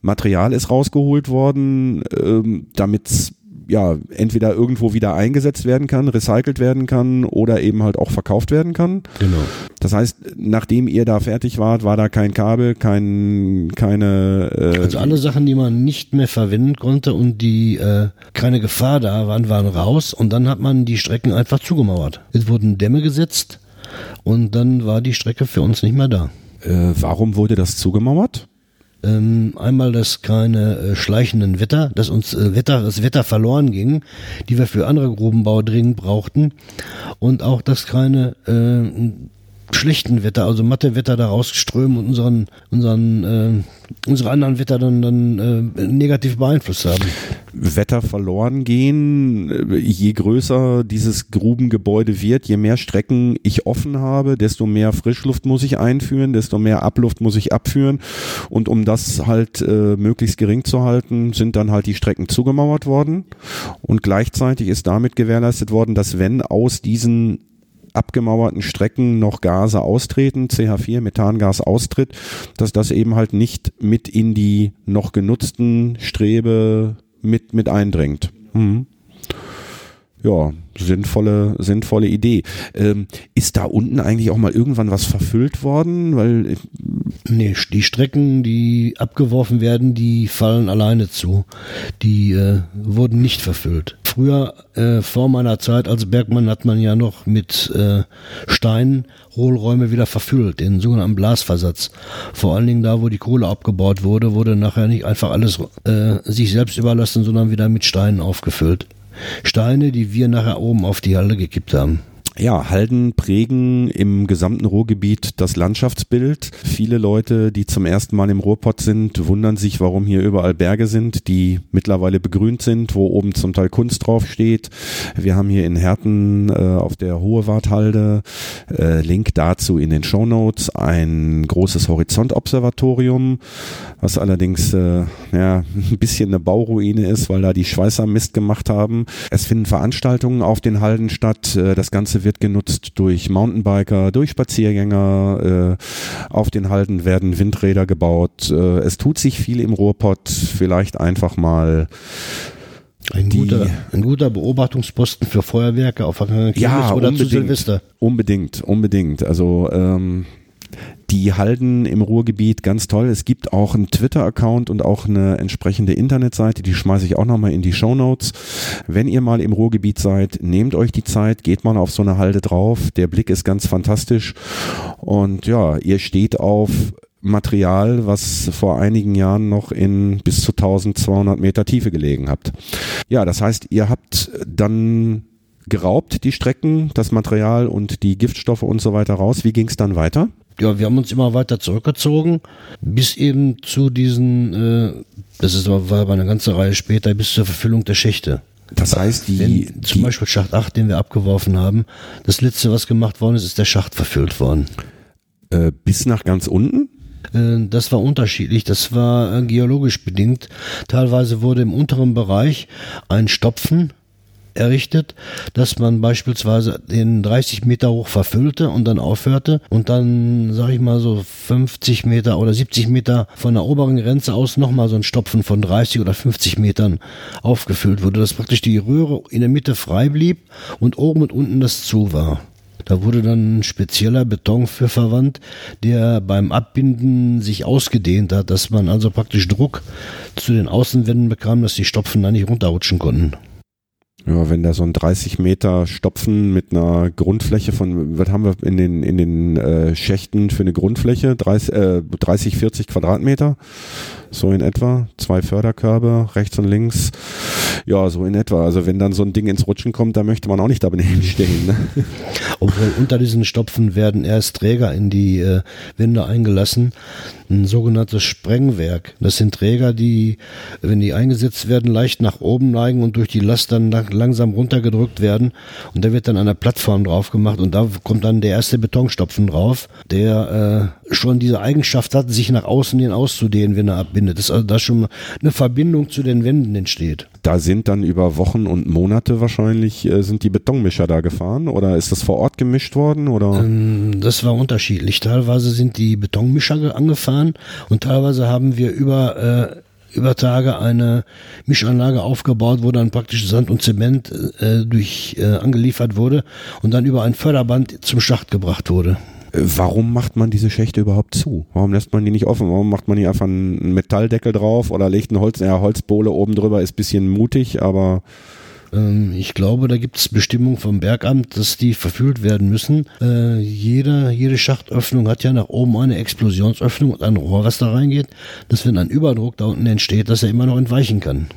Material ist rausgeholt worden, ähm, damit ja, entweder irgendwo wieder eingesetzt werden kann, recycelt werden kann oder eben halt auch verkauft werden kann. Genau. Das heißt, nachdem ihr da fertig wart, war da kein Kabel, kein, keine. Äh also alle Sachen, die man nicht mehr verwenden konnte und die äh, keine Gefahr da waren, waren raus und dann hat man die Strecken einfach zugemauert. Es wurden Dämme gesetzt und dann war die Strecke für uns nicht mehr da. Äh, warum wurde das zugemauert? Ähm, einmal, dass keine äh, schleichenden Wetter, dass uns äh, Wetter, das Wetter verloren ging, die wir für andere Grubenbau dringend brauchten. Und auch, dass keine äh, schlechten Wetter, also Mathe-Wetter da rausströmen und unseren, unseren, äh, unsere anderen Wetter dann, dann äh, negativ beeinflusst haben. Wetter verloren gehen, je größer dieses Grubengebäude wird, je mehr Strecken ich offen habe, desto mehr Frischluft muss ich einführen, desto mehr Abluft muss ich abführen. Und um das halt äh, möglichst gering zu halten, sind dann halt die Strecken zugemauert worden. Und gleichzeitig ist damit gewährleistet worden, dass wenn aus diesen abgemauerten Strecken noch Gase austreten, CH4, Methangas austritt, dass das eben halt nicht mit in die noch genutzten Strebe mit, mit eindringt. Mhm. Ja, sinnvolle, sinnvolle Idee. Ähm, ist da unten eigentlich auch mal irgendwann was verfüllt worden? Weil nee, die Strecken, die abgeworfen werden, die fallen alleine zu. Die äh, wurden nicht verfüllt. Früher, äh, vor meiner Zeit als Bergmann, hat man ja noch mit äh, Steinen Hohlräume wieder verfüllt, den sogenannten Blasversatz. Vor allen Dingen da, wo die Kohle abgebaut wurde, wurde nachher nicht einfach alles äh, sich selbst überlassen, sondern wieder mit Steinen aufgefüllt. Steine, die wir nachher oben auf die Halde gekippt haben. Ja, Halden prägen im gesamten Ruhrgebiet das Landschaftsbild. Viele Leute, die zum ersten Mal im Ruhrpott sind, wundern sich, warum hier überall Berge sind, die mittlerweile begrünt sind, wo oben zum Teil Kunst draufsteht. Wir haben hier in Herten äh, auf der Hohe Warthalde, äh, Link dazu in den Show Notes, ein großes Horizontobservatorium, was allerdings äh, ja, ein bisschen eine Bauruine ist, weil da die Schweißer Mist gemacht haben. Es finden Veranstaltungen auf den Halden statt. Äh, das Ganze wird wird genutzt durch Mountainbiker, durch Spaziergänger. Äh, auf den Halden werden Windräder gebaut. Äh, es tut sich viel im Ruhrpott. Vielleicht einfach mal ein guter, ein guter Beobachtungsposten für Feuerwerke auf Kirmes ja, oder zu Silvester. Unbedingt, unbedingt. Also ähm, die halten im Ruhrgebiet ganz toll. Es gibt auch einen Twitter-Account und auch eine entsprechende Internetseite, die schmeiße ich auch nochmal in die Show Notes. Wenn ihr mal im Ruhrgebiet seid, nehmt euch die Zeit, geht mal auf so eine Halde drauf. Der Blick ist ganz fantastisch. Und ja, ihr steht auf Material, was vor einigen Jahren noch in bis zu 1200 Meter Tiefe gelegen habt. Ja, das heißt, ihr habt dann geraubt, die Strecken, das Material und die Giftstoffe und so weiter raus. Wie ging es dann weiter? Ja, wir haben uns immer weiter zurückgezogen, bis eben zu diesen, äh, das ist aber, war aber eine ganze Reihe später, bis zur Verfüllung der Schächte. Das heißt, die, Wenn, zum die, Beispiel Schacht 8, den wir abgeworfen haben, das letzte, was gemacht worden ist, ist der Schacht verfüllt worden. Äh, bis nach ganz unten? Äh, das war unterschiedlich, das war äh, geologisch bedingt. Teilweise wurde im unteren Bereich ein Stopfen errichtet, dass man beispielsweise den 30 Meter hoch verfüllte und dann aufhörte und dann, sag ich mal, so 50 Meter oder 70 Meter von der oberen Grenze aus nochmal so ein Stopfen von 30 oder 50 Metern aufgefüllt wurde, dass praktisch die Röhre in der Mitte frei blieb und oben und unten das zu war. Da wurde dann ein spezieller Beton für verwandt, der beim Abbinden sich ausgedehnt hat, dass man also praktisch Druck zu den Außenwänden bekam, dass die Stopfen da nicht runterrutschen konnten. Ja, wenn da so ein 30 Meter Stopfen mit einer Grundfläche von, was haben wir in den, in den äh, Schächten für eine Grundfläche? 30, äh, 30, 40 Quadratmeter, so in etwa. Zwei Förderkörbe, rechts und links. Ja, so in etwa. Also wenn dann so ein Ding ins Rutschen kommt, da möchte man auch nicht daneben stehen. Ne? Obwohl unter diesen Stopfen werden erst Träger in die äh, Wände eingelassen. Ein sogenanntes Sprengwerk. Das sind Träger, die, wenn die eingesetzt werden, leicht nach oben neigen und durch die Last dann langsam runtergedrückt werden. Und da wird dann eine Plattform drauf gemacht und da kommt dann der erste Betonstopfen drauf, der äh, schon diese Eigenschaft hat, sich nach außen hin auszudehnen, wenn er abbindet. Das ist also da schon eine Verbindung zu den Wänden entsteht. Da sind dann über Wochen und Monate wahrscheinlich, äh, sind die Betonmischer da gefahren oder ist das vor Ort gemischt worden? Oder? Ähm, das war unterschiedlich. Teilweise sind die Betonmischer angefahren und teilweise haben wir über äh, über Tage eine Mischanlage aufgebaut, wo dann praktisch Sand und Zement äh, durch äh, angeliefert wurde und dann über ein Förderband zum Schacht gebracht wurde. Warum macht man diese Schächte überhaupt zu? Warum lässt man die nicht offen? Warum macht man hier einfach einen Metalldeckel drauf oder legt eine Holz, ja, Holzbohle oben drüber? Ist bisschen mutig, aber ähm, ich glaube, da gibt es Bestimmungen vom Bergamt, dass die verfüllt werden müssen. Äh, jede, jede Schachtöffnung hat ja nach oben eine Explosionsöffnung und ein Rohr, was da reingeht, dass wenn ein Überdruck da unten entsteht, dass er immer noch entweichen kann.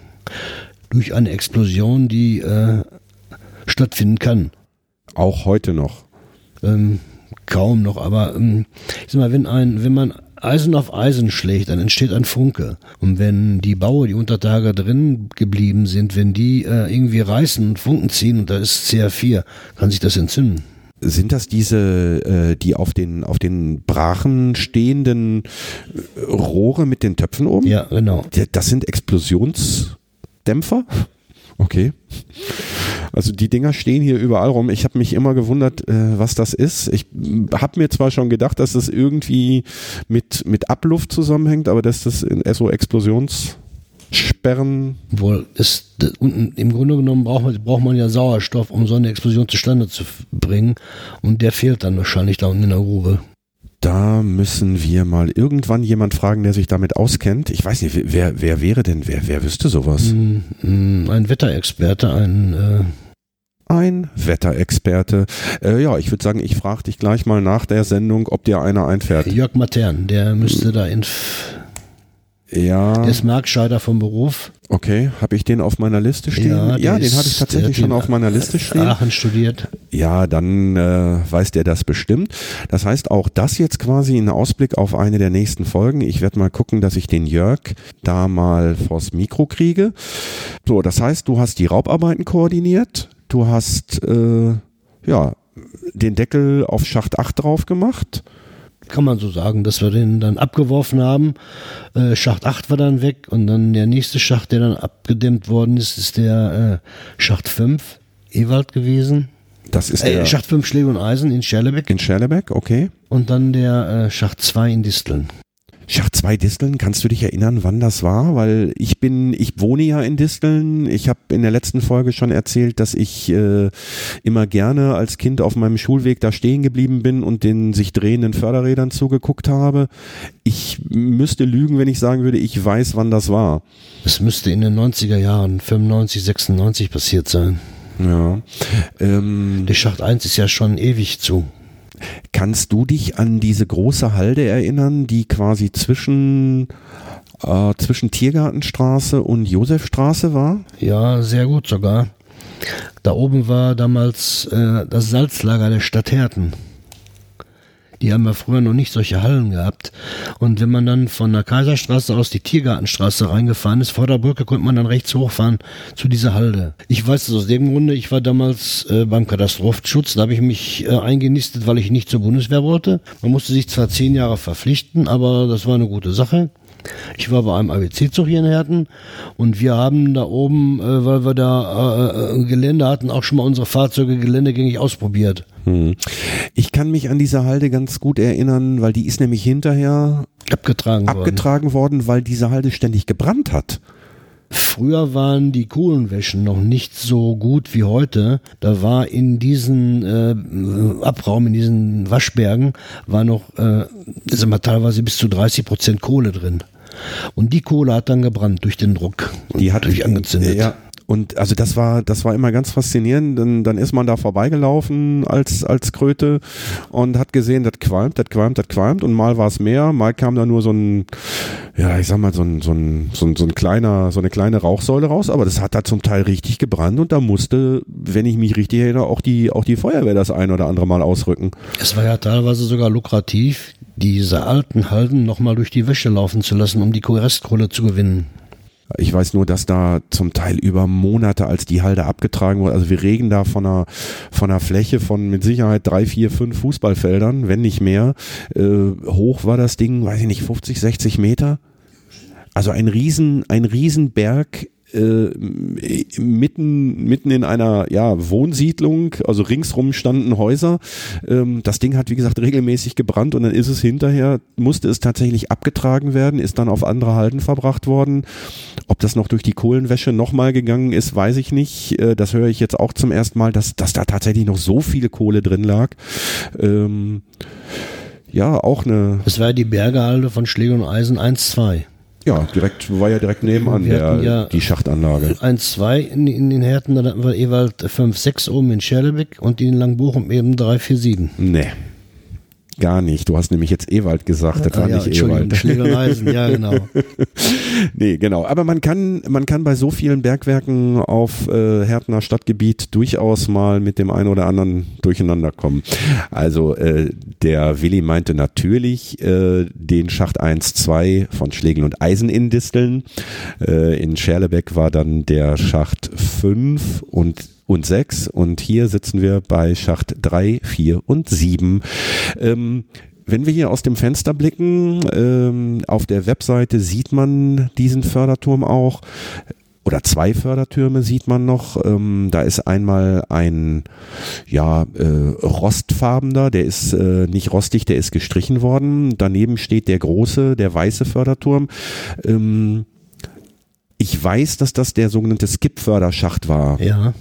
Durch eine Explosion, die äh, stattfinden kann. Auch heute noch. Ähm, kaum noch, aber ähm, ich sag mal, wenn ein, wenn man Eisen auf Eisen schlägt, dann entsteht ein Funke. Und wenn die Baue, die unter Tage drin geblieben sind, wenn die äh, irgendwie reißen und Funken ziehen und da ist CR4, kann sich das entzünden. Sind das diese, äh, die auf den, auf den Brachen stehenden äh, Rohre mit den Töpfen oben? Ja, genau. Das sind Explosionsdämpfer? Okay. Also die Dinger stehen hier überall rum. Ich habe mich immer gewundert, äh, was das ist. Ich habe mir zwar schon gedacht, dass das irgendwie mit, mit Abluft zusammenhängt, aber dass das in SO Explosionssperren. Wohl, ist, im Grunde genommen braucht man, braucht man ja Sauerstoff, um so eine Explosion zustande zu bringen. Und der fehlt dann wahrscheinlich da unten in der Grube. Da müssen wir mal irgendwann jemand fragen, der sich damit auskennt. Ich weiß nicht, wer, wer wäre denn, wer, wer wüsste sowas? Ein Wetterexperte, ein äh ein Wetterexperte. Äh, ja, ich würde sagen, ich frage dich gleich mal nach der Sendung, ob dir einer einfährt. Jörg Matern, der müsste da in. Ja. Der ist Marktscheider vom Beruf. Okay, habe ich den auf meiner Liste stehen? Ja, ja den habe ich tatsächlich schon auf meiner Liste stehen. Aachen studiert. Ja, dann äh, weiß der das bestimmt. Das heißt auch das jetzt quasi ein Ausblick auf eine der nächsten Folgen. Ich werde mal gucken, dass ich den Jörg da mal vors Mikro kriege. So, das heißt, du hast die Raubarbeiten koordiniert Du hast äh, ja den Deckel auf Schacht 8 drauf gemacht. Kann man so sagen, dass wir den dann abgeworfen haben. Äh, Schacht 8 war dann weg und dann der nächste Schacht, der dann abgedämmt worden ist, ist der äh, Schacht 5 Ewald gewesen. Das ist der äh, Schacht 5 Schläge und Eisen in Scherlebeck. In Scherlebeck, okay. Und dann der äh, Schacht 2 in Disteln. Schacht 2 Disteln, kannst du dich erinnern, wann das war? Weil ich bin, ich wohne ja in Disteln. Ich habe in der letzten Folge schon erzählt, dass ich äh, immer gerne als Kind auf meinem Schulweg da stehen geblieben bin und den sich drehenden Förderrädern zugeguckt habe. Ich müsste lügen, wenn ich sagen würde, ich weiß, wann das war. Es müsste in den 90er Jahren, 95, 96 passiert sein. Ja. Ähm, Der Schacht 1 ist ja schon ewig zu. Kannst du dich an diese große Halde erinnern, die quasi zwischen äh, zwischen Tiergartenstraße und Josefstraße war? Ja, sehr gut sogar. Da oben war damals äh, das Salzlager der Stadt Herten. Die haben ja früher noch nicht solche Hallen gehabt. Und wenn man dann von der Kaiserstraße aus die Tiergartenstraße reingefahren ist, vor der Brücke konnte man dann rechts hochfahren zu dieser Halde. Ich weiß das aus dem Grunde, ich war damals äh, beim Katastrophenschutz, da habe ich mich äh, eingenistet, weil ich nicht zur Bundeswehr wollte. Man musste sich zwar zehn Jahre verpflichten, aber das war eine gute Sache. Ich war bei einem ABC-Zug hier in Herten und wir haben da oben, äh, weil wir da äh, äh, Gelände hatten, auch schon mal unsere Fahrzeuge geländegängig ausprobiert. Hm. Ich kann mich an diese Halde ganz gut erinnern, weil die ist nämlich hinterher abgetragen, abgetragen worden. worden, weil diese Halde ständig gebrannt hat. Früher waren die Kohlenwäschen noch nicht so gut wie heute. Da war in diesen äh, Abraum, in diesen Waschbergen, war noch äh, sag mal, teilweise bis zu 30 Prozent Kohle drin. Und die Kohle hat dann gebrannt durch den Druck. Die hat durch angezündet. Ja, und also das war, das war immer ganz faszinierend. Dann, dann ist man da vorbeigelaufen als, als Kröte und hat gesehen, das qualmt, das qualmt, das qualmt. Und mal war es mehr, mal kam da nur so ein, ja, ich sag mal, so ein, so ein, so ein, so ein kleiner, so eine kleine Rauchsäule raus. Aber das hat da zum Teil richtig gebrannt und da musste, wenn ich mich richtig erinnere, auch die, auch die Feuerwehr das ein oder andere Mal ausrücken. Es war ja teilweise sogar lukrativ, diese alten Halden nochmal durch die Wäsche laufen zu lassen, um die Restkohle zu gewinnen. Ich weiß nur, dass da zum Teil über Monate, als die Halde abgetragen wurde, also wir reden da von einer, von einer Fläche von mit Sicherheit drei, vier, fünf Fußballfeldern, wenn nicht mehr. Äh, hoch war das Ding, weiß ich nicht, 50, 60 Meter. Also ein riesen, ein Riesenberg mitten, mitten in einer ja, Wohnsiedlung, also ringsrum standen Häuser. Ähm, das Ding hat, wie gesagt, regelmäßig gebrannt und dann ist es hinterher, musste es tatsächlich abgetragen werden, ist dann auf andere Halden verbracht worden. Ob das noch durch die Kohlenwäsche nochmal gegangen ist, weiß ich nicht. Äh, das höre ich jetzt auch zum ersten Mal, dass, dass da tatsächlich noch so viel Kohle drin lag. Ähm, ja, auch eine. Das war die Bergehalde von Schläger und Eisen 1-2. Ja, direkt, war ja direkt nebenan der, ja die Schachtanlage. 1, 2 in, in, den Härten, dann hatten wir Ewald 5, 6 oben in Scherlebeck und in Langbochum eben 3, 4, 7. Nee. Gar nicht. Du hast nämlich jetzt Ewald gesagt, das ah, war ja, nicht Ewald. Schlägereisen, ja genau. nee, genau. Aber man kann, man kann bei so vielen Bergwerken auf äh, Härtner Stadtgebiet durchaus mal mit dem einen oder anderen durcheinander kommen. Also äh, der Willi meinte natürlich äh, den Schacht 1, 2 von Schlegel und Eisen in Disteln. Äh, in Scherlebeck war dann der Schacht 5 und und 6 und hier sitzen wir bei Schacht 3, 4 und 7. Ähm, wenn wir hier aus dem Fenster blicken, ähm, auf der Webseite sieht man diesen Förderturm auch. oder zwei Fördertürme sieht man noch. Ähm, da ist einmal ein ja äh, rostfarbener, der ist äh, nicht rostig, der ist gestrichen worden. Daneben steht der große, der weiße Förderturm. Ähm, ich weiß, dass das der sogenannte Skip-Förderschacht war. Ja.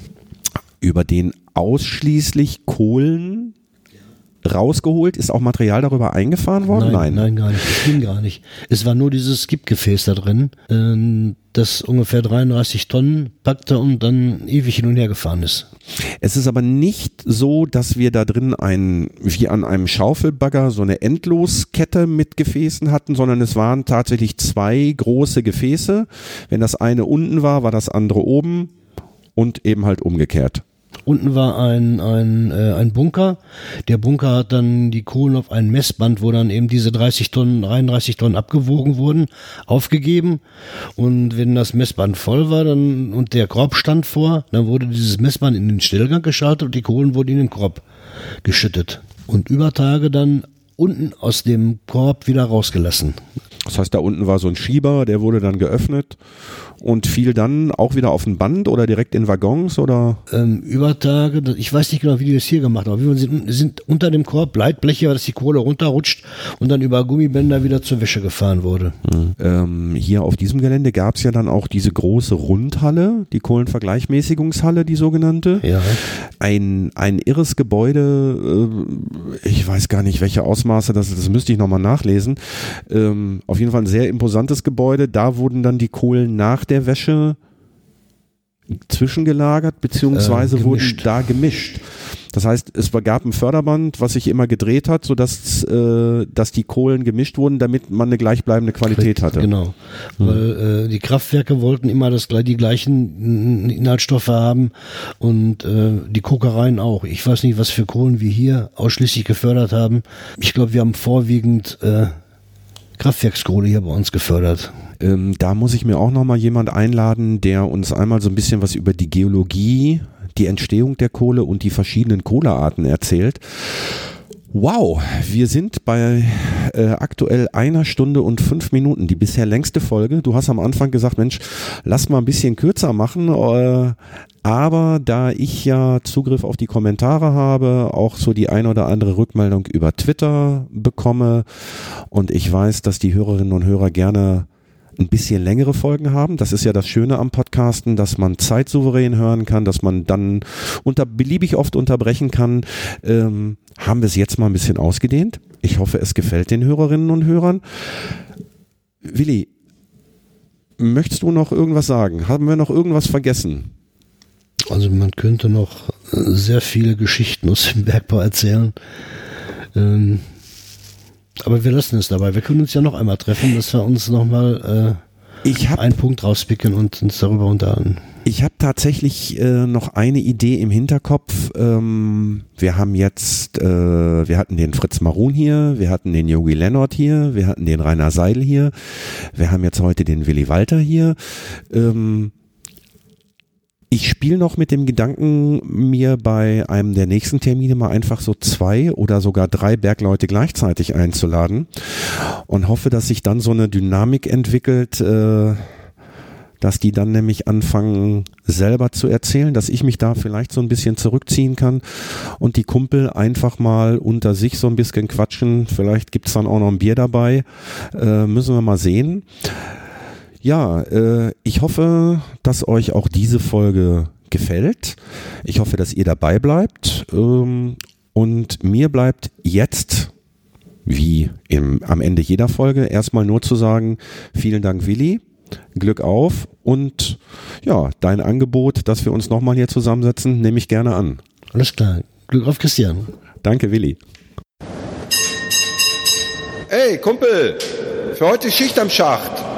Über den ausschließlich Kohlen rausgeholt? Ist auch Material darüber eingefahren worden? Nein, nein, gar nicht. Das ging gar nicht. Es war nur dieses Skip-Gefäß da drin, äh, das ungefähr 33 Tonnen packte und dann ewig hin und her gefahren ist. Es ist aber nicht so, dass wir da drin ein, wie an einem Schaufelbagger, so eine Endloskette mit Gefäßen hatten, sondern es waren tatsächlich zwei große Gefäße. Wenn das eine unten war, war das andere oben und eben halt umgekehrt. Unten war ein, ein, äh, ein Bunker. Der Bunker hat dann die Kohlen auf ein Messband, wo dann eben diese 30 Tonnen, 33 Tonnen abgewogen wurden, aufgegeben. Und wenn das Messband voll war dann, und der Korb stand vor, dann wurde dieses Messband in den Stillgang geschaltet und die Kohlen wurden in den Korb geschüttet. Und über Tage dann unten aus dem Korb wieder rausgelassen. Das heißt, da unten war so ein Schieber, der wurde dann geöffnet und fiel dann auch wieder auf ein Band oder direkt in Waggons oder? Ähm, über Tage, ich weiß nicht genau, wie die das hier gemacht haben, aber wir sind, sind unter dem Korb Leitbleche, dass die Kohle runterrutscht und dann über Gummibänder wieder zur Wäsche gefahren wurde. Mhm. Ähm, hier auf diesem Gelände gab es ja dann auch diese große Rundhalle, die Kohlenvergleichmäßigungshalle, die sogenannte. Ja. Ein, ein irres Gebäude, äh, ich weiß gar nicht, welche Ausmaße das ist, das müsste ich nochmal nachlesen. Ähm, auf jeden Fall ein sehr imposantes Gebäude. Da wurden dann die Kohlen nach der Wäsche zwischengelagert, beziehungsweise äh, wurden da gemischt. Das heißt, es gab ein Förderband, was sich immer gedreht hat, sodass äh, dass die Kohlen gemischt wurden, damit man eine gleichbleibende Qualität hatte. Genau, hm. weil äh, die Kraftwerke wollten immer das, die gleichen Inhaltsstoffe haben und äh, die Kokereien auch. Ich weiß nicht, was für Kohlen wir hier ausschließlich gefördert haben. Ich glaube, wir haben vorwiegend äh, Kraftwerkskohle hier bei uns gefördert. Ähm, da muss ich mir auch noch mal jemand einladen, der uns einmal so ein bisschen was über die Geologie, die Entstehung der Kohle und die verschiedenen Kohlearten erzählt. Wow, wir sind bei äh, aktuell einer Stunde und fünf Minuten, die bisher längste Folge. Du hast am Anfang gesagt, Mensch, lass mal ein bisschen kürzer machen. Äh, aber da ich ja Zugriff auf die Kommentare habe, auch so die ein oder andere Rückmeldung über Twitter bekomme und ich weiß, dass die Hörerinnen und Hörer gerne ein bisschen längere Folgen haben. Das ist ja das Schöne am Podcasten, dass man zeitsouverän hören kann, dass man dann unter beliebig oft unterbrechen kann. Ähm, haben wir es jetzt mal ein bisschen ausgedehnt. Ich hoffe, es gefällt den Hörerinnen und Hörern. Willi, möchtest du noch irgendwas sagen? Haben wir noch irgendwas vergessen? Also man könnte noch sehr viele Geschichten aus dem Bergbau erzählen. Ähm, aber wir lassen es dabei. Wir können uns ja noch einmal treffen, dass wir uns nochmal äh, einen Punkt rauspicken und uns darüber unterhalten. Ich habe tatsächlich äh, noch eine Idee im Hinterkopf. Ähm, wir haben jetzt, äh, wir hatten den Fritz Marun hier, wir hatten den Yogi Leonard hier, wir hatten den Rainer Seidel hier, wir haben jetzt heute den Willi Walter hier. Ähm, ich spiele noch mit dem Gedanken, mir bei einem der nächsten Termine mal einfach so zwei oder sogar drei Bergleute gleichzeitig einzuladen und hoffe, dass sich dann so eine Dynamik entwickelt, äh, dass die dann nämlich anfangen selber zu erzählen, dass ich mich da vielleicht so ein bisschen zurückziehen kann und die Kumpel einfach mal unter sich so ein bisschen quatschen. Vielleicht gibt's dann auch noch ein Bier dabei. Äh, müssen wir mal sehen. Ja, äh, ich hoffe, dass euch auch diese Folge gefällt. Ich hoffe, dass ihr dabei bleibt. Ähm, und mir bleibt jetzt, wie im, am Ende jeder Folge, erstmal nur zu sagen, vielen Dank, Willi. Glück auf und ja, dein Angebot, dass wir uns nochmal hier zusammensetzen, nehme ich gerne an. Alles klar. Glück auf, Christian. Danke, Willi. Ey, Kumpel, für heute Schicht am Schacht.